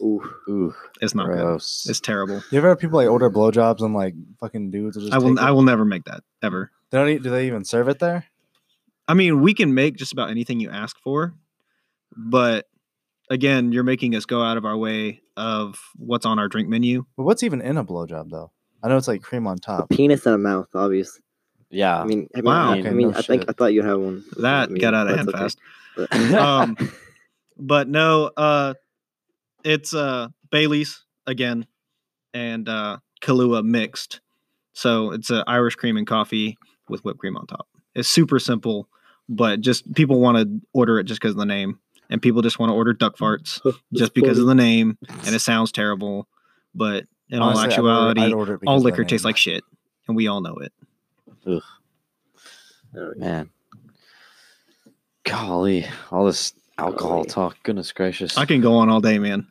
Ooh. ooh It's not good. gross. It's terrible. You ever have people like order blowjobs and like fucking dudes just I will. I will never make that ever. They don't. e- Do they even serve it there? I mean, we can make just about anything you ask for, but again, you're making us go out of our way of what's on our drink menu. But what's even in a blowjob though? I know it's like cream on A top. penis and a mouth, obvious. yeah. I mean, I mean, Wow. I, Okay, mean, no I think shit. I thought you had one. That I mean, got out of hand okay. fast. But- <laughs> um but no uh it's uh bailey's again and uh kahlua mixed so it's an irish cream and coffee with whipped cream on top it's super simple but just people want to order it just because of the name and people just want to order duck mm. farts <laughs> just because of the name and it <laughs> sounds terrible but in all Honestly, I'd order- actuality I'd order all liquor tastes like shit and we all know it Oh. Man. Golly, all this alcohol Golly. talk. Goodness gracious. i can go on all day man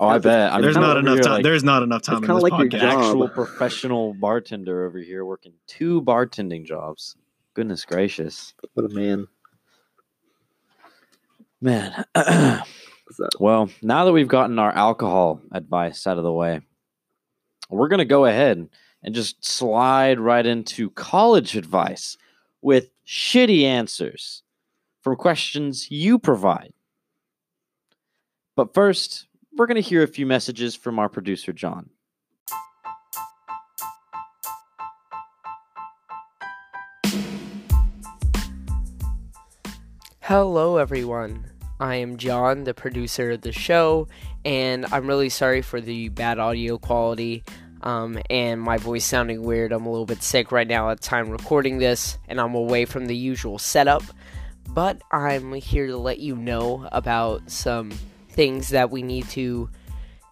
oh, I bet. I mean, there's I'm not enough time like there's not enough time in kinda like your podcast job. actual professional bartender over here working two bartending jobs. Goodness gracious. What a man. Man. <clears throat> Well, now that we've gotten our alcohol advice out of the way, we're going to go ahead and just slide right into college advice with shitty answers from questions you provide. But first, we're going to hear a few messages from our producer, John. Hello, everyone. I am John, the producer of the show, and I'm really sorry for the bad audio quality um, and my voice sounding weird. I'm a little bit sick right now at the time recording this, and I'm away from the usual setup. But I'm here to let you know about some things that we need to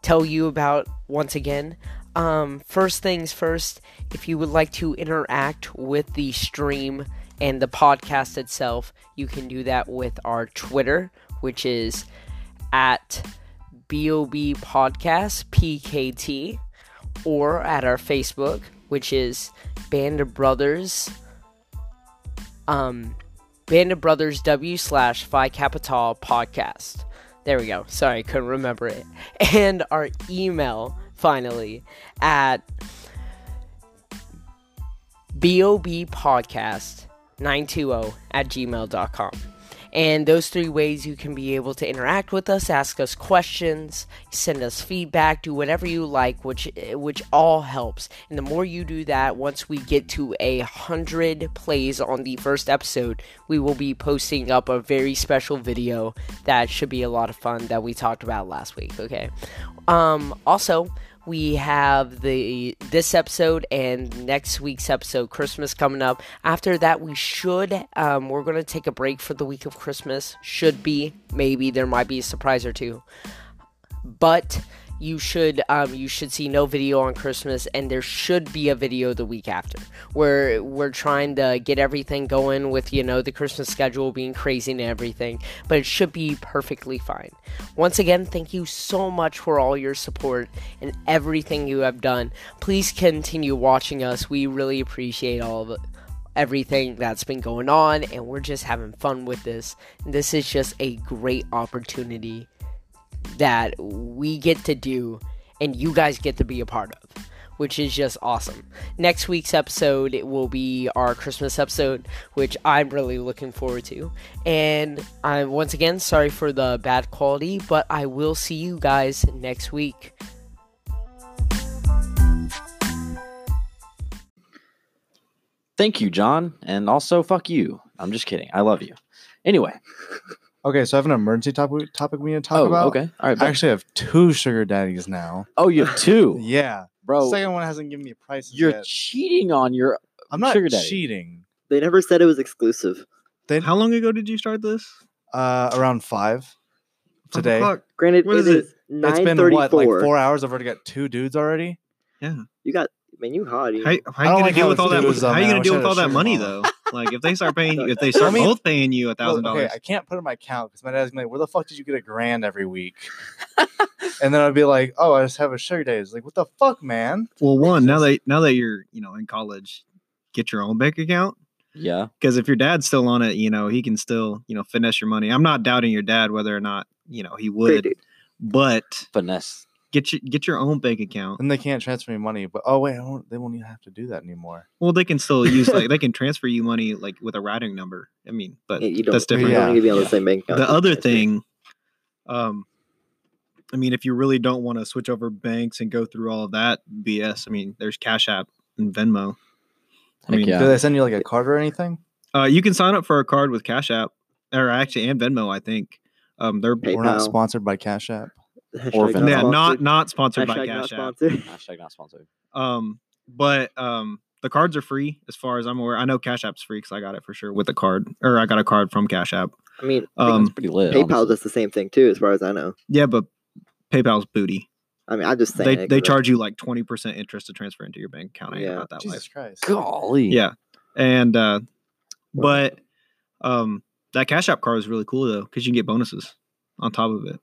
tell you about once again. Um, first things first, if you would like to interact with the stream and the podcast itself, you can do that with our Twitter, which is at BOB Podcast PKT, or at our Facebook, which is Band of Brothers, um, Band of Brothers W slash Phi Kappa Tau Podcast. There we go. Sorry, couldn't remember it. <laughs> And our email, finally, at bobpodcast920 at gmail.com. And those three ways you can be able to interact with us, ask us questions, send us feedback, do whatever you like, which which all helps. And the more you do that, once we get to a hundred plays on the first episode, we will be posting up a very special video that should be a lot of fun that we talked about last week. Okay. Um, also, we have the this episode and next week's episode christmas coming up. After that we should um, we're going to take a break for the week of christmas. Should be. Maybe there might be a surprise or two. But you should um, you should see no video on Christmas, and there should be a video the week after. We're we're trying to get everything going with you know the Christmas schedule being crazy and everything, but it should be perfectly fine. Once again, thank you so much for all your support and everything you have done. Please continue watching us. We really appreciate all of it everything that's been going on and we're just having fun with this. This is just a great opportunity that we get to do and you guys get to be a part of which is just awesome. Next week's episode will be our Christmas episode, which I'm really looking forward to. And I'm once again sorry for the bad quality, but I will see you guys next week. Thank you, John, and also fuck you. I'm just kidding. I love you. Anyway. <laughs> Okay, so I have an emergency topic topic we need to talk oh, about. okay. All right. I actually have two sugar daddies now. oh, you have <laughs> two, Yeah. bro. Second one hasn't given me a price. You're yet. cheating on your. I'm not sugar daddy. cheating. They never said it was exclusive. They How long ago did you start this? uh around five today. Fuck. Granted, What it is it? is It's nine been what, like four hours. I've already got two dudes already. Yeah, you got man, you hot. You. How, how you gonna like deal with all that? feels, though, how you gonna deal with all that money though? Like if they start <laughs> paying, if they start mean- both paying you a thousand dollars, I can't put it in my account because my dad's gonna be like, "Where the fuck did you get a grand every week?" <laughs> and then I'd be like, "Oh, I just have a sugar day." It's like, "What the fuck, man?" well, one now that now that you're you know in college, get your own bank account Yeah. because if your dad's still on it, you know he can still you know finesse your money. I'm not doubting your dad whether or not you know he would, dude. but Finesse. Get your get your own bank account. And they can't transfer me money. But oh wait, I won't, they won't even have to do that anymore. Well, they can still use like they <laughs> can transfer you money like with a routing number. I mean, but Yeah, you don't. that's You different. don't need to be on the Yeah. same bank account. the other thing um i mean if you really don't want to switch over banks and go through all of that bs i mean there's cash app and venmo i Heck mean yeah. Do they send you like a card or anything? uh, you can sign up for a card with cash app or actually and venmo i think um they're PayPal. We're not sponsored by Cash App. Or Hashtag Venmo. yeah, not sponsored. not sponsored by cash app sponsored. <laughs> Hashtag not sponsored. um but um the cards are free as far as i'm aware i know cash app's free because i got it for sure with a card or i got a card from cash app I mean, um That's pretty lit. PayPal honestly. does the same thing too, as far as I know. yeah but paypal's booty I mean, I'm just saying. they it they 'cause charge you like 20% interest to transfer into your bank account. I Yeah. about that life. Jesus Christ. Golly. Yeah. And uh but um that Cash App card is really cool though, because you can get bonuses on top of it.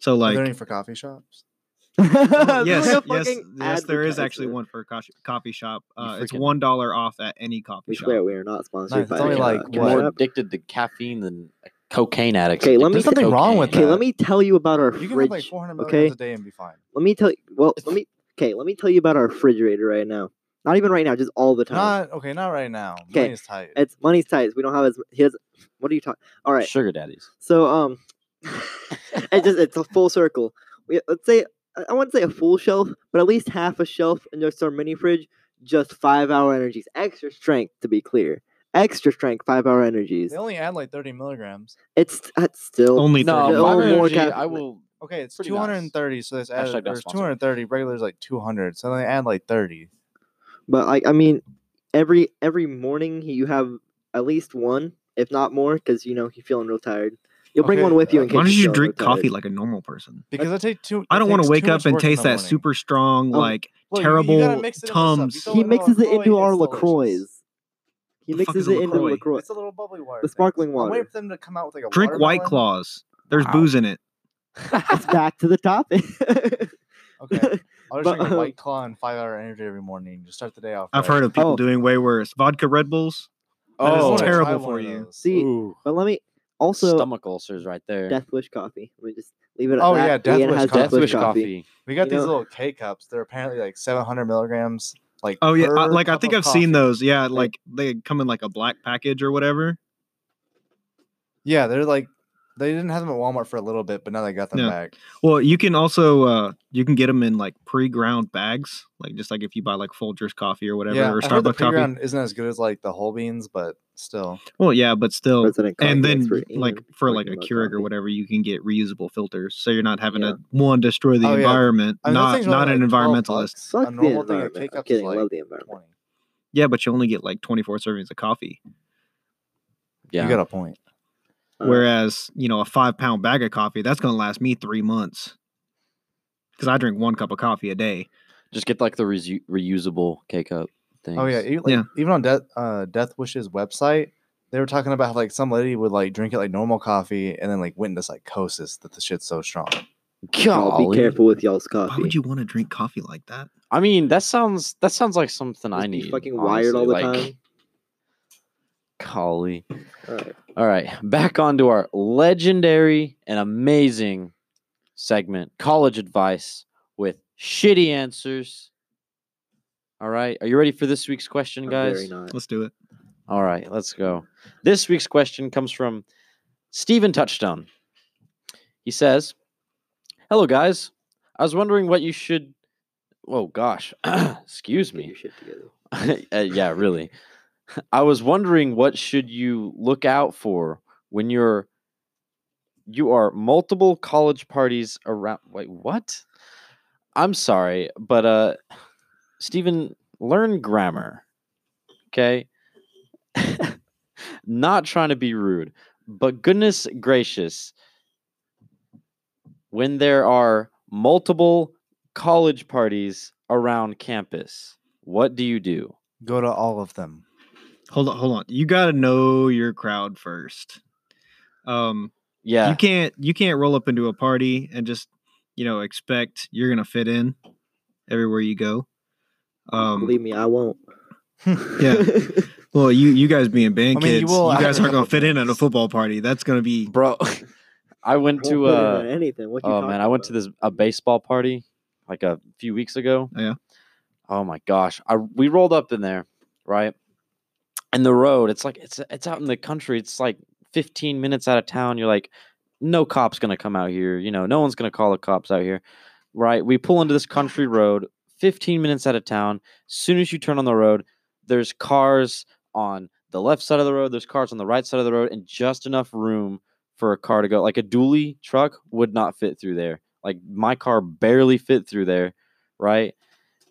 So Are like there any for coffee shops? <laughs> yes, Like yes, fucking yes, there is actually one for a coffee, coffee shop. Uh, it's one dollar off at any coffee shop. swear we are not sponsored Nice, by it's only uh, like, Cash You're more addicted to caffeine than a cocaine addicts. Okay, let me- to There's wrong with Okay, let me tell you about our You can have fridge. like 400 okay? a day and be fine. Let me tell you. Well, let me. Okay, let me tell you about our refrigerator right now. Not even right now, just all the time. Not okay, not right now. Okay, Money is tight. It's money's tight. We don't have as he has. What are you talking? All right. Sugar daddies. So um, it just it's a full circle. We let's say I- I wouldn't say a full shelf, but at least half a shelf in just our mini fridge. Just five hour energies, extra strength to be clear. extra strength five hour energies. They only add like 30 milligrams. It's that's still Only No, thirty. No, Five more Energy, caffeine. I will. Okay, it's Pretty 230, so that's Hashtag added, not there's sponsored. 230. Regular's like 200, so they add like 30. But like I mean, every every morning you have at least one, if not more, because you know you're feeling real tired. You'll bring Okay, one with you in uh, case Why don't you're you drink coffee tired. like a normal person? Because I take two. I don't want to wake up and taste that morning. super strong, Um, like Look, you- you terrible mix it in with stuff. You Tums. He in a mixes it into our it's Lacroix. He mixes is a it into the LaCroix? Lacroix. It's a little bubbly water. The thing. sparkling I'm water. waiting for them to come out with like a drink White. Claws. There's Wow. booze in it. It's back to the topic. <laughs> Okay, I'll just But, drink a uh, White Claw and five hour energy every morning. Just start the day off. I've heard of people Oh. doing way worse. Vodka Red Bulls. That is Oh, Try terrible for you. See, Ooh, but let me also stomach ulcers right there. Death Wish coffee. We just leave it at Oh, that. yeah, Death Wish coffee. Death Wish coffee. We got You these know- little K cups. They're apparently like 700 milligrams. Like Oh yeah, I, like I think I've seen those. Yeah, like they come in like a black package or whatever. Yeah, they're like they didn't have them at Walmart for a little bit, but now they got them Yeah. back. Well, you can also uh you can get them in like pre-ground bags, like just like if you buy like Folgers coffee or whatever yeah, or I heard the Starbucks coffee. pre-ground isn't as good as like the whole beans, but still. Well, yeah, but still, President and coffee then expert like for like a talking about Keurig or whatever, you can get reusable filters, so you're not having Yeah. to one destroy the Oh, yeah. environment. I mean, not not only, an like environmentalist. bucks. Fuck a the normal thing of environment. K I'm cups kidding. is like love the environment. 20. Yeah, but you only get like 24 servings of coffee. Yeah, You got a point. Uh, Whereas you know a five pound bag of coffee that's going to last me three months because I drink one cup of coffee a day. just get like the resu- reusable K cup things. Oh yeah, even, like, Yeah. even on Death uh, Death Wish's website, they were talking about how like some lady would like drink it like normal coffee and then like went into psychosis that the shit's so strong. y'all be careful with y'all's coffee. Why coffee. would you want to drink coffee like that? I mean, that sounds that sounds like something I Just be need. fucking wired all the honestly, time. Golly. All right. All right, back onto our legendary and amazing segment, college advice with shitty answers. All right, are you ready for this week's question, guys? not. Let's do it. All right, let's go. This week's question comes from Stephen Touchstone. He says, "Hello, guys. I was wondering what you should. Oh gosh, <clears throat> excuse Get me. your shit together. <laughs> uh, yeah, really. <laughs> I was wondering what should you look out for when you're you are multiple college parties around. Wait, what? I'm sorry, but uh, Stephen, learn grammar. Okay. <laughs> Not trying to be rude, but goodness gracious, when there are multiple college parties around campus, what do you do? Go to all of them. Hold on, hold on. You got to know your crowd first. Um, Yeah. you can't you can't roll up into a party and just you know expect you're gonna fit in everywhere you go. Um, Believe me, I won't. Yeah. <laughs> well, you you guys being band I mean, you kids, will you guys aren't gonna fit in at a football party. That's gonna be bro <laughs> i went Won't to uh anything. What you oh man talking i went to this a baseball party like a few weeks ago Yeah. oh my gosh i we rolled up in there right and the road it's like it's it's out in the country it's like 15 minutes out of town you're like no cops gonna come out here you know no one's gonna call the cops out here right? We pull into this country road 15 minutes out of town soon as you turn on the road there's cars on the left side of the road there's cars on the right side of the road and just enough room for a car to go like a dually truck would not fit through there like my car barely fit through there right?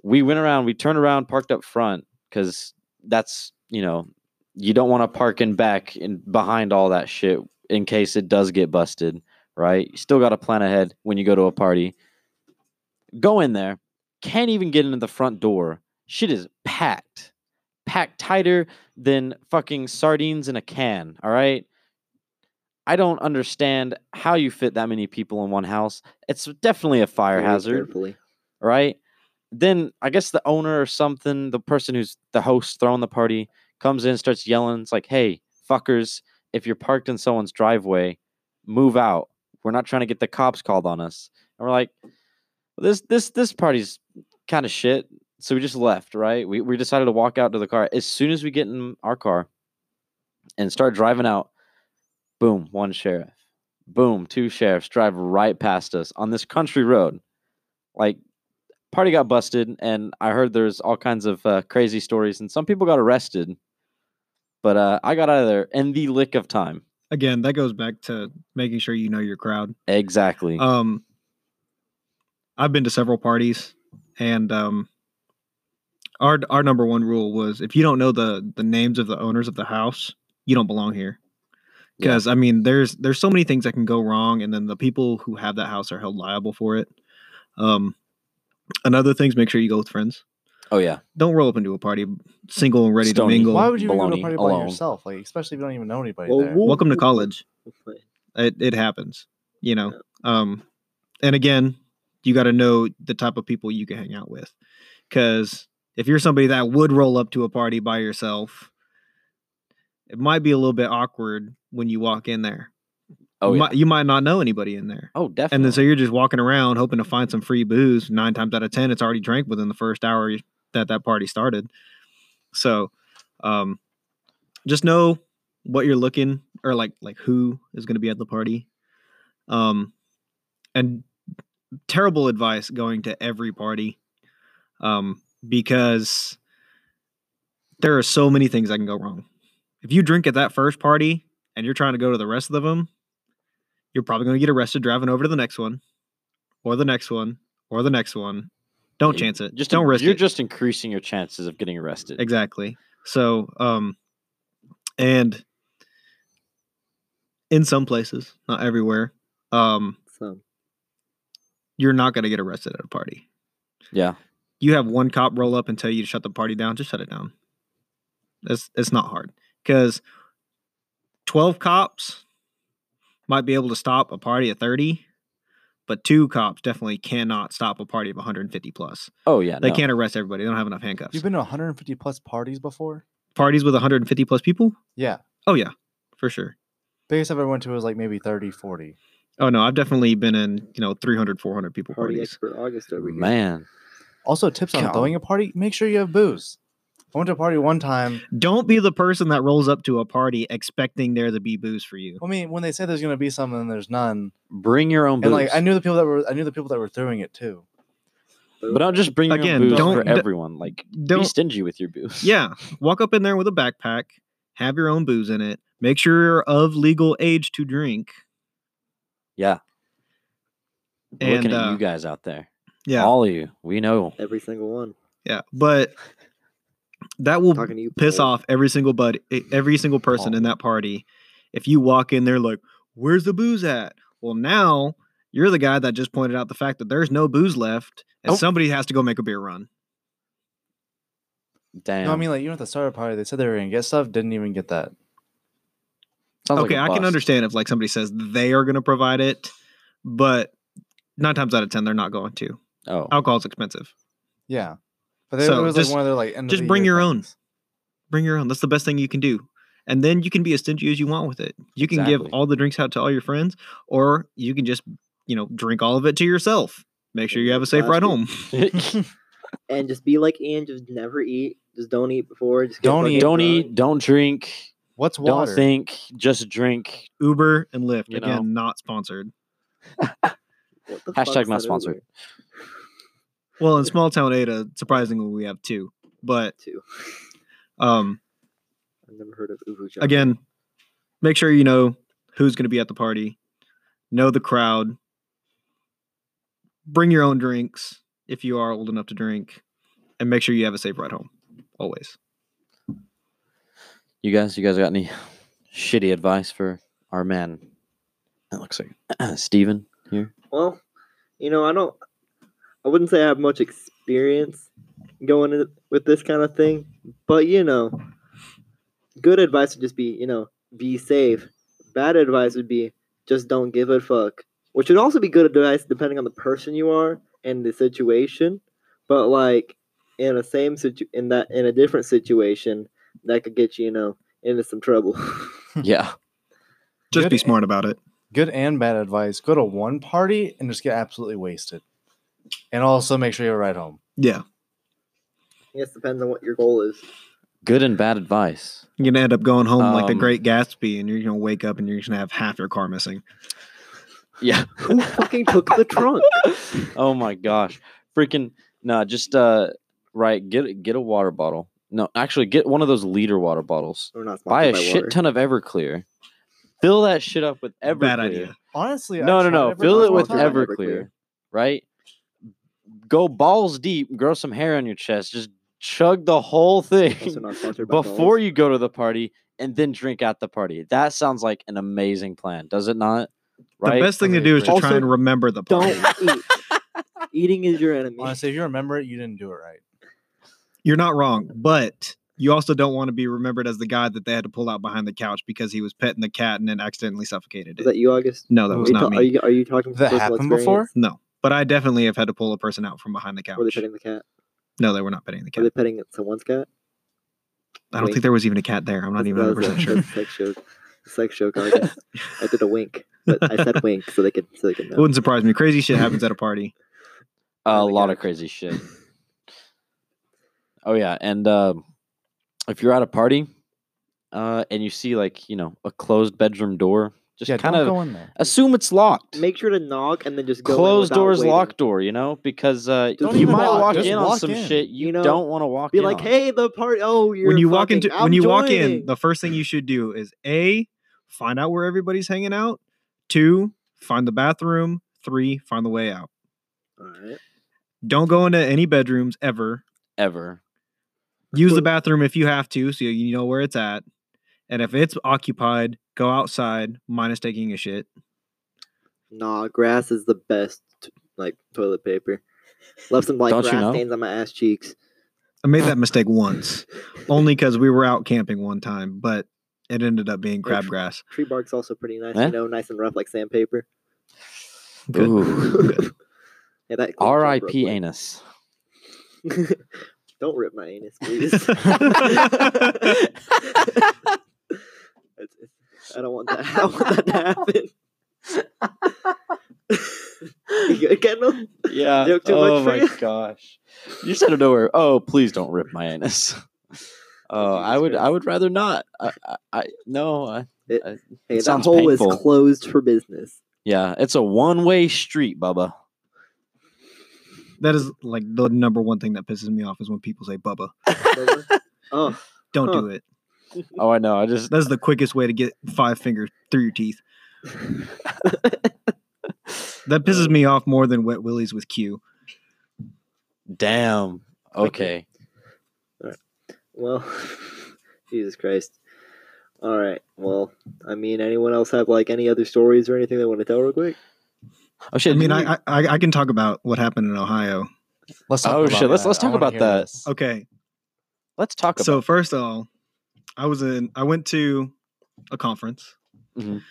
We went around we turned around parked up front because that's you know you don't want to park in back and behind all that shit in case it does get busted right you still got to plan ahead when you go to a party go in there can't even get into the front door shit is packed packed tighter than fucking sardines in a can all right I don't understand how you fit that many people in one house. It's definitely a fire Very hazard, Carefully. right? Then I guess the owner or something, the person who's the host throwing the party, comes in, starts yelling. It's like, "Hey, fuckers! If you're parked in someone's driveway, move out. We're not trying to get the cops called on us." And we're like, "This, this, this party's kind of shit." So we just left, right? We we decided to walk out to the car. As soon as we get in our car and start driving out, boom, one sheriff. Boom, two sheriffs drive right past us on this country road. Like, party got busted, and I heard there's all kinds of uh, crazy stories, and some people got arrested. But uh, I got out of there in the lick of time. Again, that goes back to making sure you know your crowd. Exactly. Um, I've been to several parties, and um, our our number one rule was if you don't know the the names of the owners of the house, you don't belong here. Yeah. Because I mean, there's there's so many things that can go wrong, and then the people who have that house are held liable for it. Um, another thing's make sure you go with friends. oh yeah. Don't roll up into a party single and ready Stony. to mingle. Why would you even go to a party by yourself? Like, especially if you don't even know anybody Well, there. Welcome to college. It, it happens you know um and again you got to know the type of people you can hang out with because if you're somebody that would roll up to a party by yourself it might be a little bit awkward when you walk in there Oh you, yeah. might, you might not know anybody in there. Oh definitely. and then so you're just walking around hoping to find some free booze. Nine times out of ten it's already drank within the first hour that that party started. So um just know what you're looking or like like who is going to be at the party. Um and terrible advice going to every party um because there are so many things that can go wrong. If you drink at that first party and you're trying to go to the rest of them you're probably going to get arrested driving over to the next one or the next one or the next one. Don't You- chance it. Just don't in- risk You're it. just increasing your chances of getting arrested. exactly. So um and in some places not everywhere um some. you're not going to get arrested at a party. Yeah. you have one cop roll up and tell you to shut the party down just shut it down. It's it's not hard. Because 12 cops might be able to stop a party of 30 but two cops definitely cannot stop a party of 150 plus Oh yeah. they no. can't arrest everybody they don't have enough handcuffs You've been to 150 plus parties before? parties with 150 plus people Yeah. oh yeah for sure Biggest I've ever went to was like maybe 30, 40. Oh no, I've definitely been in, you know, 300, 400 people Party parties. for August over here. Man. Also, tips on God. throwing a party: make sure you have booze. I went to a party one time. Don't be the person that rolls up to a party expecting there to be booze for you. I mean, when they say there's gonna be some and there's none, Bring your own booze. and like I knew the people that were, I knew the people that were throwing it too. but I'll just bring your Again, own booze don't- for d- everyone. Like be Don't be stingy with your booze. Yeah, walk up in there with a backpack, have your own booze in it. Make sure you're of legal age to drink. Yeah. We're Looking at uh, you guys out there. Yeah. All of you. We know. Every single one. Yeah, but that will Talking to you. piss Paul. off every single buddy, e- every single person in that party. If you walk in there like, "Where's the booze at?" Well, now you're the guy that just pointed out the fact that there's no booze left, and Oh. somebody has to go make a beer run. Damn. No, I mean like even at the start of party, they said they were gonna get stuff, didn't even get that. Sounds like okay, a I can understand if like somebody says they are going to provide it, but nine times out of ten they're not going to. Oh. Alcohol's expensive. Yeah, but they, So it was just- like one of their like end of just the bring year your own. Bring your own. That's the best thing you can do. And then you can be as stingy as you want with it. You can give all the drinks out to all your friends, or you can just, you know, drink all of it to yourself. Make sure you have a safe ride home. <laughs> <laughs> And just be like Ian. Just never eat. Just don't eat before. Just Don't eat. don't drunk. eat. Don't drink. What's water? Don't think. Just drink. Uber and Lyft, You again, know. not sponsored. Hashtag not sponsored. Uber? Well, in small town Ada, surprisingly, we have two. But two. um, I've never heard of Ubu. Jump. again, make sure you know who's going to be at the party, know the crowd, bring your own drinks if you are old enough to drink, and make sure you have a safe ride home. Always. You guys, you guys got any shitty advice for our man? That looks like <clears throat> Steven here. Well, you know, I don't. I wouldn't say I have much experience going in with this kind of thing, but you know, good advice would just be, you know, be safe. Bad advice would be just don't give a fuck. Which would also be good advice depending on the person you are and the situation. But like in a same situ in that in a different situation, that could get you, you know, into some trouble. <laughs> Yeah. <laughs> Just Good be a- smart about it. Good and bad advice: go to one party and just get absolutely wasted, and also make sure you ride home. Yeah. I guess depends on what your goal is. Good and bad advice. You're going to end up going home like the Um, great Gatsby, and you're going to wake up and you're going to have half your car missing. Yeah. <laughs> Who fucking took the trunk? <laughs> oh my gosh. Freaking no, just uh right, get get a water bottle No, actually, get one of those liter water bottles. We're not Buy a by shit water. ton of Everclear. Fill that shit up with Everclear. Bad idea. Honestly, I No, no, tried no. every Fill it with Sponsored by time. Everclear. Everclear. Right? Go balls deep, grow some hair on your chest. Just chug the whole thing not sponsored by before Balls. you go to the party and then drink at the party. That sounds like an amazing plan, does it not? Right? The best thing to do is to agree. try and remember the Don't eat. <laughs> Eating is your enemy. Honestly, if you remember it, you didn't do it right. You're not wrong, but you also don't want to be remembered as the guy that they had to pull out behind the couch because he was petting the cat and then accidentally suffocated Is it. that you, August? No, that was are, not ta- me. are you are you talking from That personal happened before? No, but I definitely have had to pull a person out from behind the couch. Were they petting the cat? No, they were not petting the cat. Were they petting someone's cat? I don't Wink. think there was even a cat there. I'm not That's- even that 100 was a- percent sure. <laughs> Sex joke. Sex joke. August. I did a wink, but I said <laughs> wink so they could so they could It know. wouldn't surprise me. Crazy shit happens at a party. a Oh my lot of crazy shit. oh yeah, and um if you're at a party uh, and you see like you know a closed bedroom door, just yeah, kind don't of go in there. assume it's locked. Make sure to knock and then just go. in Closed without doors, waiting. locked door. You know, because uh, Don't you even might knock, walk just in on walk some in. shit you, You know, don't want to walk Be in. like, on. hey, the party. Oh, you're when you walk fucking- into I'm when you walk in, joining." the first thing you should do is a find out where everybody's hanging out. Two, find the bathroom. Three, find the way out. All right. Don't go into any bedrooms ever. ever. Use the bathroom if you have to, so you know where it's at. And if it's occupied, go outside, minus taking a shit. Nah, grass is the best like toilet paper. Left some like Don't you grass know? stains on my ass cheeks. I made that mistake once, <laughs> only because we were out camping one time, but it ended up being crabgrass. Tree bark's also pretty nice, Eh? you know, nice and rough like sandpaper. Good. Ooh. yeah, that cleans up real R.I.P. quick. anus. <laughs> Don't rip my anus, <laughs> please. It's- it's- I don't want that. <laughs> I don't want that to happen. <laughs> you good, Kendall? Yeah. Joke too much oh for my you? gosh. You said of nowhere. Oh, please don't rip my anus. <laughs> Oh, I would. I would rather not. I. I, I no. I, It- I- Hey, It that sounds hole painful. is closed for business. yeah, it's a one-way street, Bubba. That is like the number one thing that pisses me off is when people say "bubba." oh, Don't Huh. do it. Oh, I know. I just. That's the quickest way to get five fingers through your teeth. <laughs> That pisses me off more than wet willies with Q. Damn. Okay. well, <laughs> Jesus Christ. All right. Well, I mean, anyone else have like any other stories or anything they want to tell real quick? Oh shit. I mean, we- I, I I can talk about what happened in Ohio. Let's talk Oh, about shit, let's- that. let's talk about that. this. Okay, let's talk about. so first of all, I was in. I went to a conference, Mhm.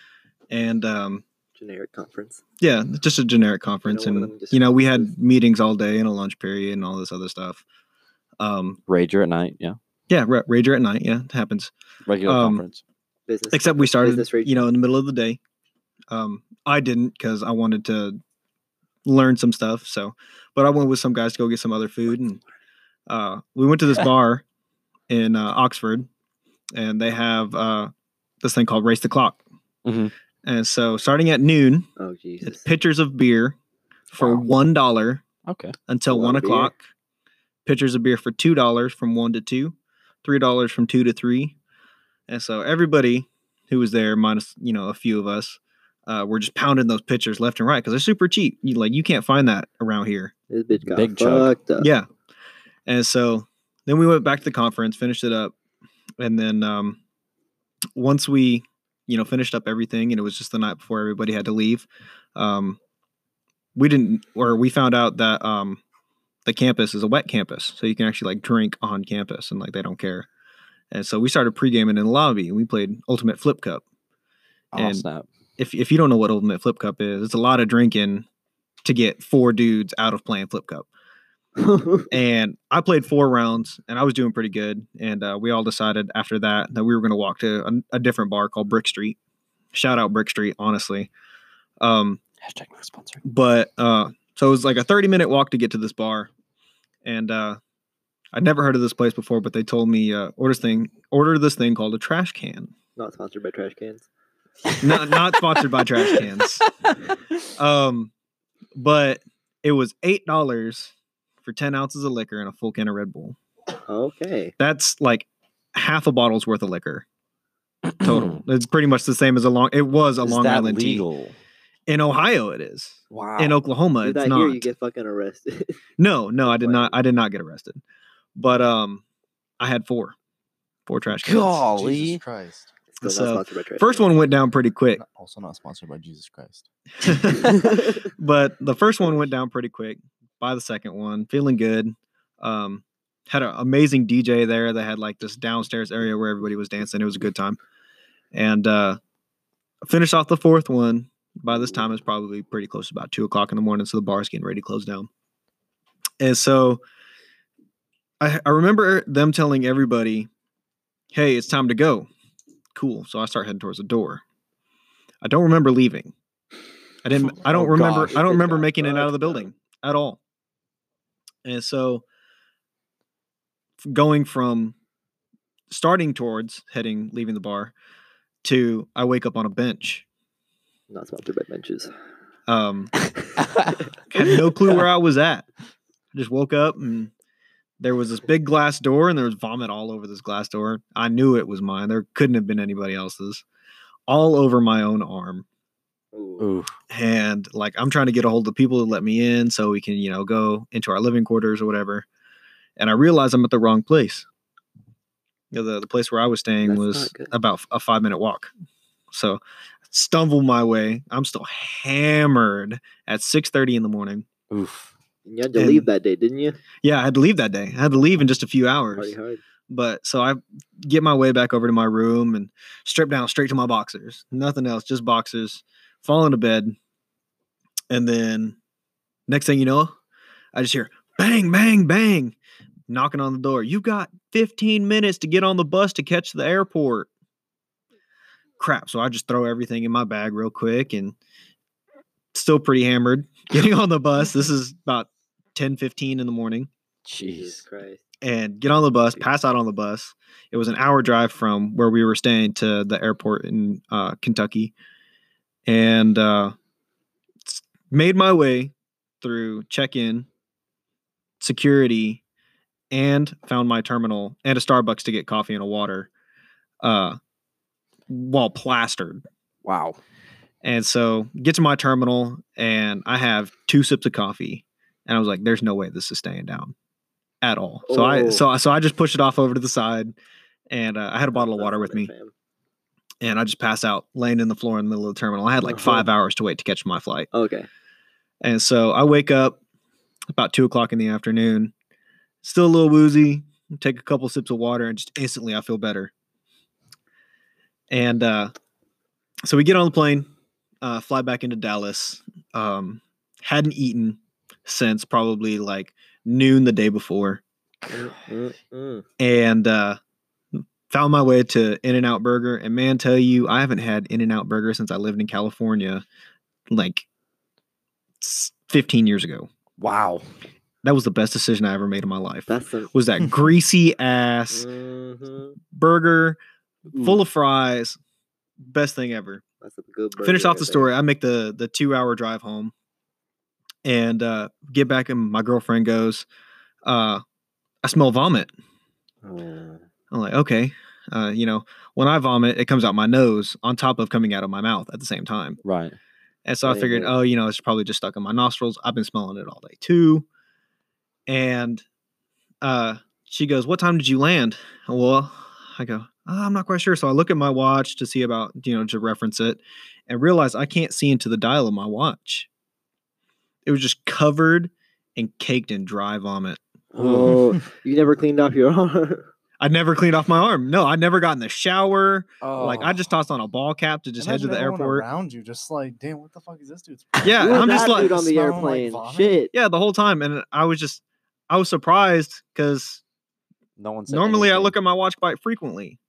and um, Generic conference. yeah, just a generic conference, one of and you know we had meetings all day and a lunch period and all this other stuff. Um, Rager at night. Yeah. yeah, ra- rager at night. Yeah, it happens. Regular Um, conference. Business. Except we started, you know, in the middle of the day. Um, I didn't because I wanted to learn some stuff. So, but I went with some guys to go get some other food, and uh, we went to this <laughs> bar in uh, Oxford, and they have uh, this thing called Race the Clock. Mhm. And so, starting at noon, Oh it's pitchers of beer for Wow. one dollar Okay. until one of beer. o'clock. Pitchers of beer for two dollars from one to two, three dollars from two to three, and so everybody who was there, minus you know a few of us, uh, were just pounding those pitchers left and right because they're super cheap. You like you can't find that around here. This bitch got Big chug. fucked up. Yeah, and so then we went back to the conference, finished it up, and then um, once we you know finished up everything, and it was just the night before everybody had to leave. Um, we didn't, or we found out that um, the campus is a wet campus, so you can actually like drink on campus, and like they don't care. And so we started pre gaming in the lobby, and we played Ultimate Flip Cup. Oh And- snap. If if you don't know what Ultimate Flip Cup is, it's a lot of drinking to get four dudes out of playing Flip Cup <laughs> and I played four rounds and I was doing pretty good. And uh, we all decided after that that we were going to walk to a, a different bar called Brick Street. Shout out Brick Street, honestly. Um, Hashtag not sponsored. but uh, so it was like a 30 minute walk to get to this bar. And uh, I'd never heard of this place before, but they told me uh, order this thing, order this thing called a trash can. Not sponsored by trash cans. Not not sponsored by trash cans. <laughs> Um, but it was eight dollars for 10 ounces of liquor and a full can of Red Bull. Okay. That's like half a bottle's worth of liquor total. <clears throat> it's pretty much the same as a long. It was a Is Long that Island legal? tea. In Ohio, it is. Wow. In Oklahoma, Do it's not. here, you get fucking arrested. <laughs> no, no, I did not. I did not get arrested. But um, I had four, four trash cans. Golly. Jesus Christ. Still So, not sponsored by Trash First one went down pretty quick, Not- Also not sponsored by Jesus Christ. <laughs> <laughs> but the first one went down pretty quick. By the second one, feeling good. Um, had an amazing DJ there. They had like this downstairs area where everybody was dancing. It was a good time, and uh, finished off the fourth one. By this time, it's probably pretty close to about two o'clock in the morning, so the bar's getting ready to close down. And so, I, I remember them telling everybody, "Hey, it's time to go." Cool. So I start heading towards the door. I don't remember leaving. I didn't. I don't Oh, remember. I don't remember making it out of the building at all. And so, going from starting towards heading, leaving the bar, to I wake up on a bench. Not sponsored by benches. Um, <laughs> had no clue where I was at. I just woke up and there was this big glass door and there was vomit all over this glass door. I knew it was mine. There couldn't have been anybody else's. All over my own arm. Ooh. Ooh. And like I'm trying to get a hold of people to let me in so we can, you know, go into our living quarters or whatever. And I realize I'm at the wrong place. You know, the, the place where I was staying That's was about a five minute walk. So stumble my way. I'm still hammered at 6:30 in the morning. Oof. You had to And- leave that day, didn't you? Yeah, I had to leave that day. I had to leave in just a few hours. But so I get my way back over to my room and strip down straight to my boxers. Nothing else, just boxers. Fall into bed. And then next thing you know, I just hear bang, bang, bang, knocking on the door. You got 15 minutes to get on the bus to catch the airport. Crap. So I just throw everything in my bag real quick and still pretty hammered. <laughs> Getting on the bus. This is about 10 15 in the morning Jesus Jeez. Christ. and get on the bus, pass out on the bus. It was an hour drive from where we were staying to the airport in uh, Kentucky, and uh, made my way through check-in, security, and found my terminal and a Starbucks to get coffee and a water, uh, while plastered. Wow. And so get to my terminal and I have two sips of coffee. And I was like, there's no way this is staying down at all. So I Oh. so so I just pushed it off over to the side and uh, I had a bottle of water not with me fam. And I just pass out laying in the floor in the middle of the terminal. I had like Uh-huh. five hours to wait to catch my flight. Okay. And so I wake up about two o'clock in the afternoon, still a little woozy, take a couple sips of water, and just instantly I feel better. And uh, so we get on the plane, uh, fly back into Dallas. Um, hadn't eaten since probably like noon the day before. Mm, mm, mm. And uh, found my way to In N Out Burger. And man, tell you, I haven't had In N Out Burger since I lived in California like 15 years ago. Wow. That was the best decision I ever made in my life. That's some. was that <laughs> greasy ass Mhm. burger full Ooh. of fries. Best thing ever. That's a good. Finish off the story. I make the the two hour drive home and uh get back and my girlfriend goes, uh, I smell vomit. Oh. I'm like, okay. Uh, you know, when I vomit, it comes out my nose on top of coming out of my mouth at the same time. Right. And so I figured, oh, you know, it's probably just stuck in my nostrils. I've been smelling it all day too. And uh, she goes, What time did you land? Well, I go, "Oh, I'm not quite sure. So I look at my watch to see about, you know, to reference it and realize I can't see into the dial of my watch. It was just covered and caked in dry vomit. Oh, <laughs> you never cleaned off your arm. I never cleaned off my arm. No, I never got in the shower. Oh. Like I just oh. tossed on a ball cap to just head to the airport. around you, just like, damn, what the fuck is this dude's? Yeah, Who was I'm just like, on the smelling like airplane. Shit. yeah, the whole time, and I was just, I was surprised because No one said normally I look at my watch quite frequently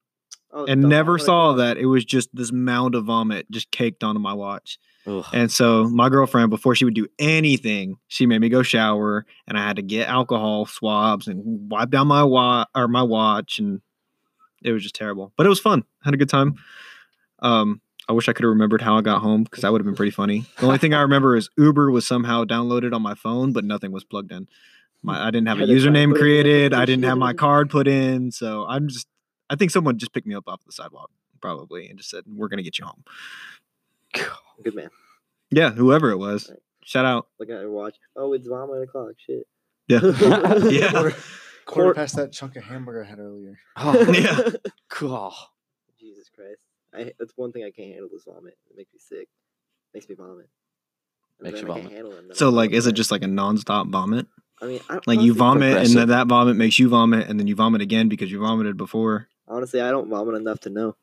Oh, and never saw that. It was just this mound of vomit just caked onto my watch. Ugh. And so my girlfriend, before she would do anything, she made me go shower, and I had to get alcohol swabs and wipe down my watch or my watch, and it was just terrible. But it was fun. had a good time. Um, I wish I could have remembered how I got home because that would have been pretty funny. The only thing I remember is Uber was somehow downloaded on my phone, but nothing was plugged in. My I didn't have a Yeah, they tried to username put it in created. I didn't have my card put in. So I'm just. I think someone just picked me up off the sidewalk probably and just said, "We're gonna get you home." Good man. Yeah, whoever it was. Shout out. Looking at your watch. Oh, it's vomit o'clock. Shit. Yeah. <laughs> yeah. Quarter, quarter past that chunk of hamburger I had earlier. <laughs> Oh, Yeah. cool. Jesus Christ. I that's one thing I can't handle is vomit. It makes me sick. Makes me vomit. And Makes you I can't vomit. handle it, and I So like, vomit is it just like a nonstop vomit? I mean, I, Like you vomit and then that vomit makes you vomit and then you vomit again because you vomited before. Honestly, I don't vomit enough to know.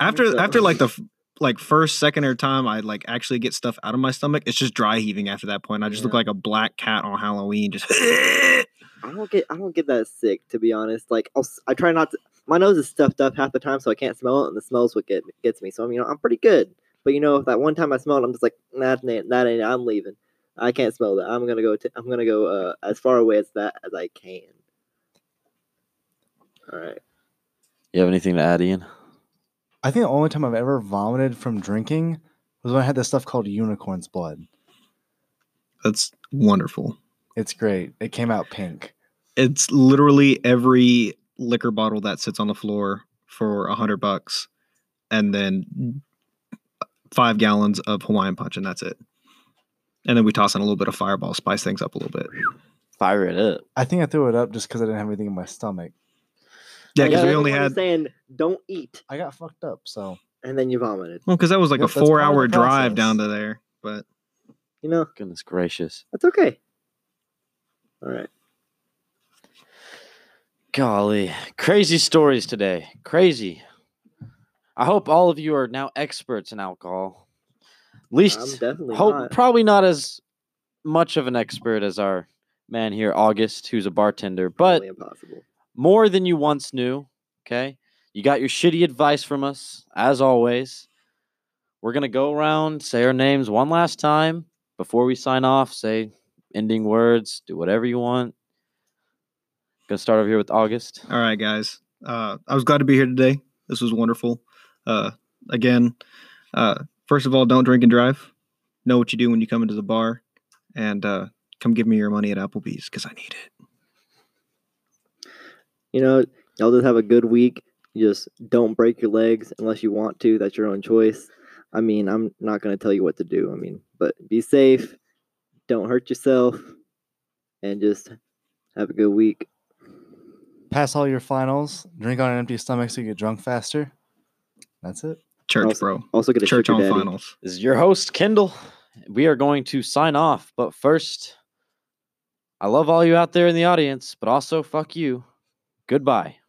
After so. after like the f- like first second or time I like actually get stuff out of my stomach, it's just dry heaving after that point. I just look like a black cat on Halloween. Just <laughs> I don't get I don't get that sick to be honest. Like I'll, s- I try not to. My nose is stuffed up half the time, so I can't smell it, and the smells what get gets me. So I mean, you know, I'm pretty good. But you know, if that one time I smelled, it, I'm just like, nah, that ain't, that ain't I'm leaving. I can't smell that. I'm gonna go. T- I'm gonna go uh, as far away as that as I can. All right. You have anything to add, Ian? I think the only time I've ever vomited from drinking was when I had this stuff called unicorn's blood. that's wonderful. It's great. It came out pink. It's literally every liquor bottle that sits on the floor for a hundred bucks, and then five gallons of Hawaiian punch, and that's it. And then we toss in a little bit of Fireball, spice things up a little bit. Fire it up. I think I threw it up just because I didn't have anything in my stomach. Yeah, because Yeah, we only what I'm had saying don't eat, I got fucked up, so and then you vomited. well, because that was like Yep, a that's part of the four-hour drive down to there. But You know, Goodness gracious. that's okay. All right. Golly. Crazy stories today. Crazy. I hope all of you are now experts in alcohol. At least I'm definitely hope not. probably not as much of an expert as our man here, August, who's a bartender, but impossible. More than you once knew. Okay. You got your shitty advice from us, as always. We're going to go around, say our names one last time before we sign off, say ending words, do whatever you want. Gonna start over here with August. all right, guys, uh, I was glad to be here today. This was wonderful. Uh, again, uh, first of all, don't drink and drive. Know what you do when you come into the bar, and uh, come give me your money at Applebee's because I need it. You know, y'all just have a good week. You just don't break your legs unless you want to. That's your own choice. I mean, I'm not going to tell you what to do. I mean, but be safe. Don't hurt yourself. And just have a good week. pass all your finals, drink on an empty stomach so you get drunk faster. That's it. Church, Also- bro. Also, get a Church on daddy. finals. This is your host, Kendall. We are going to sign off, but first, I love all you out there in the audience, but also fuck you. Goodbye.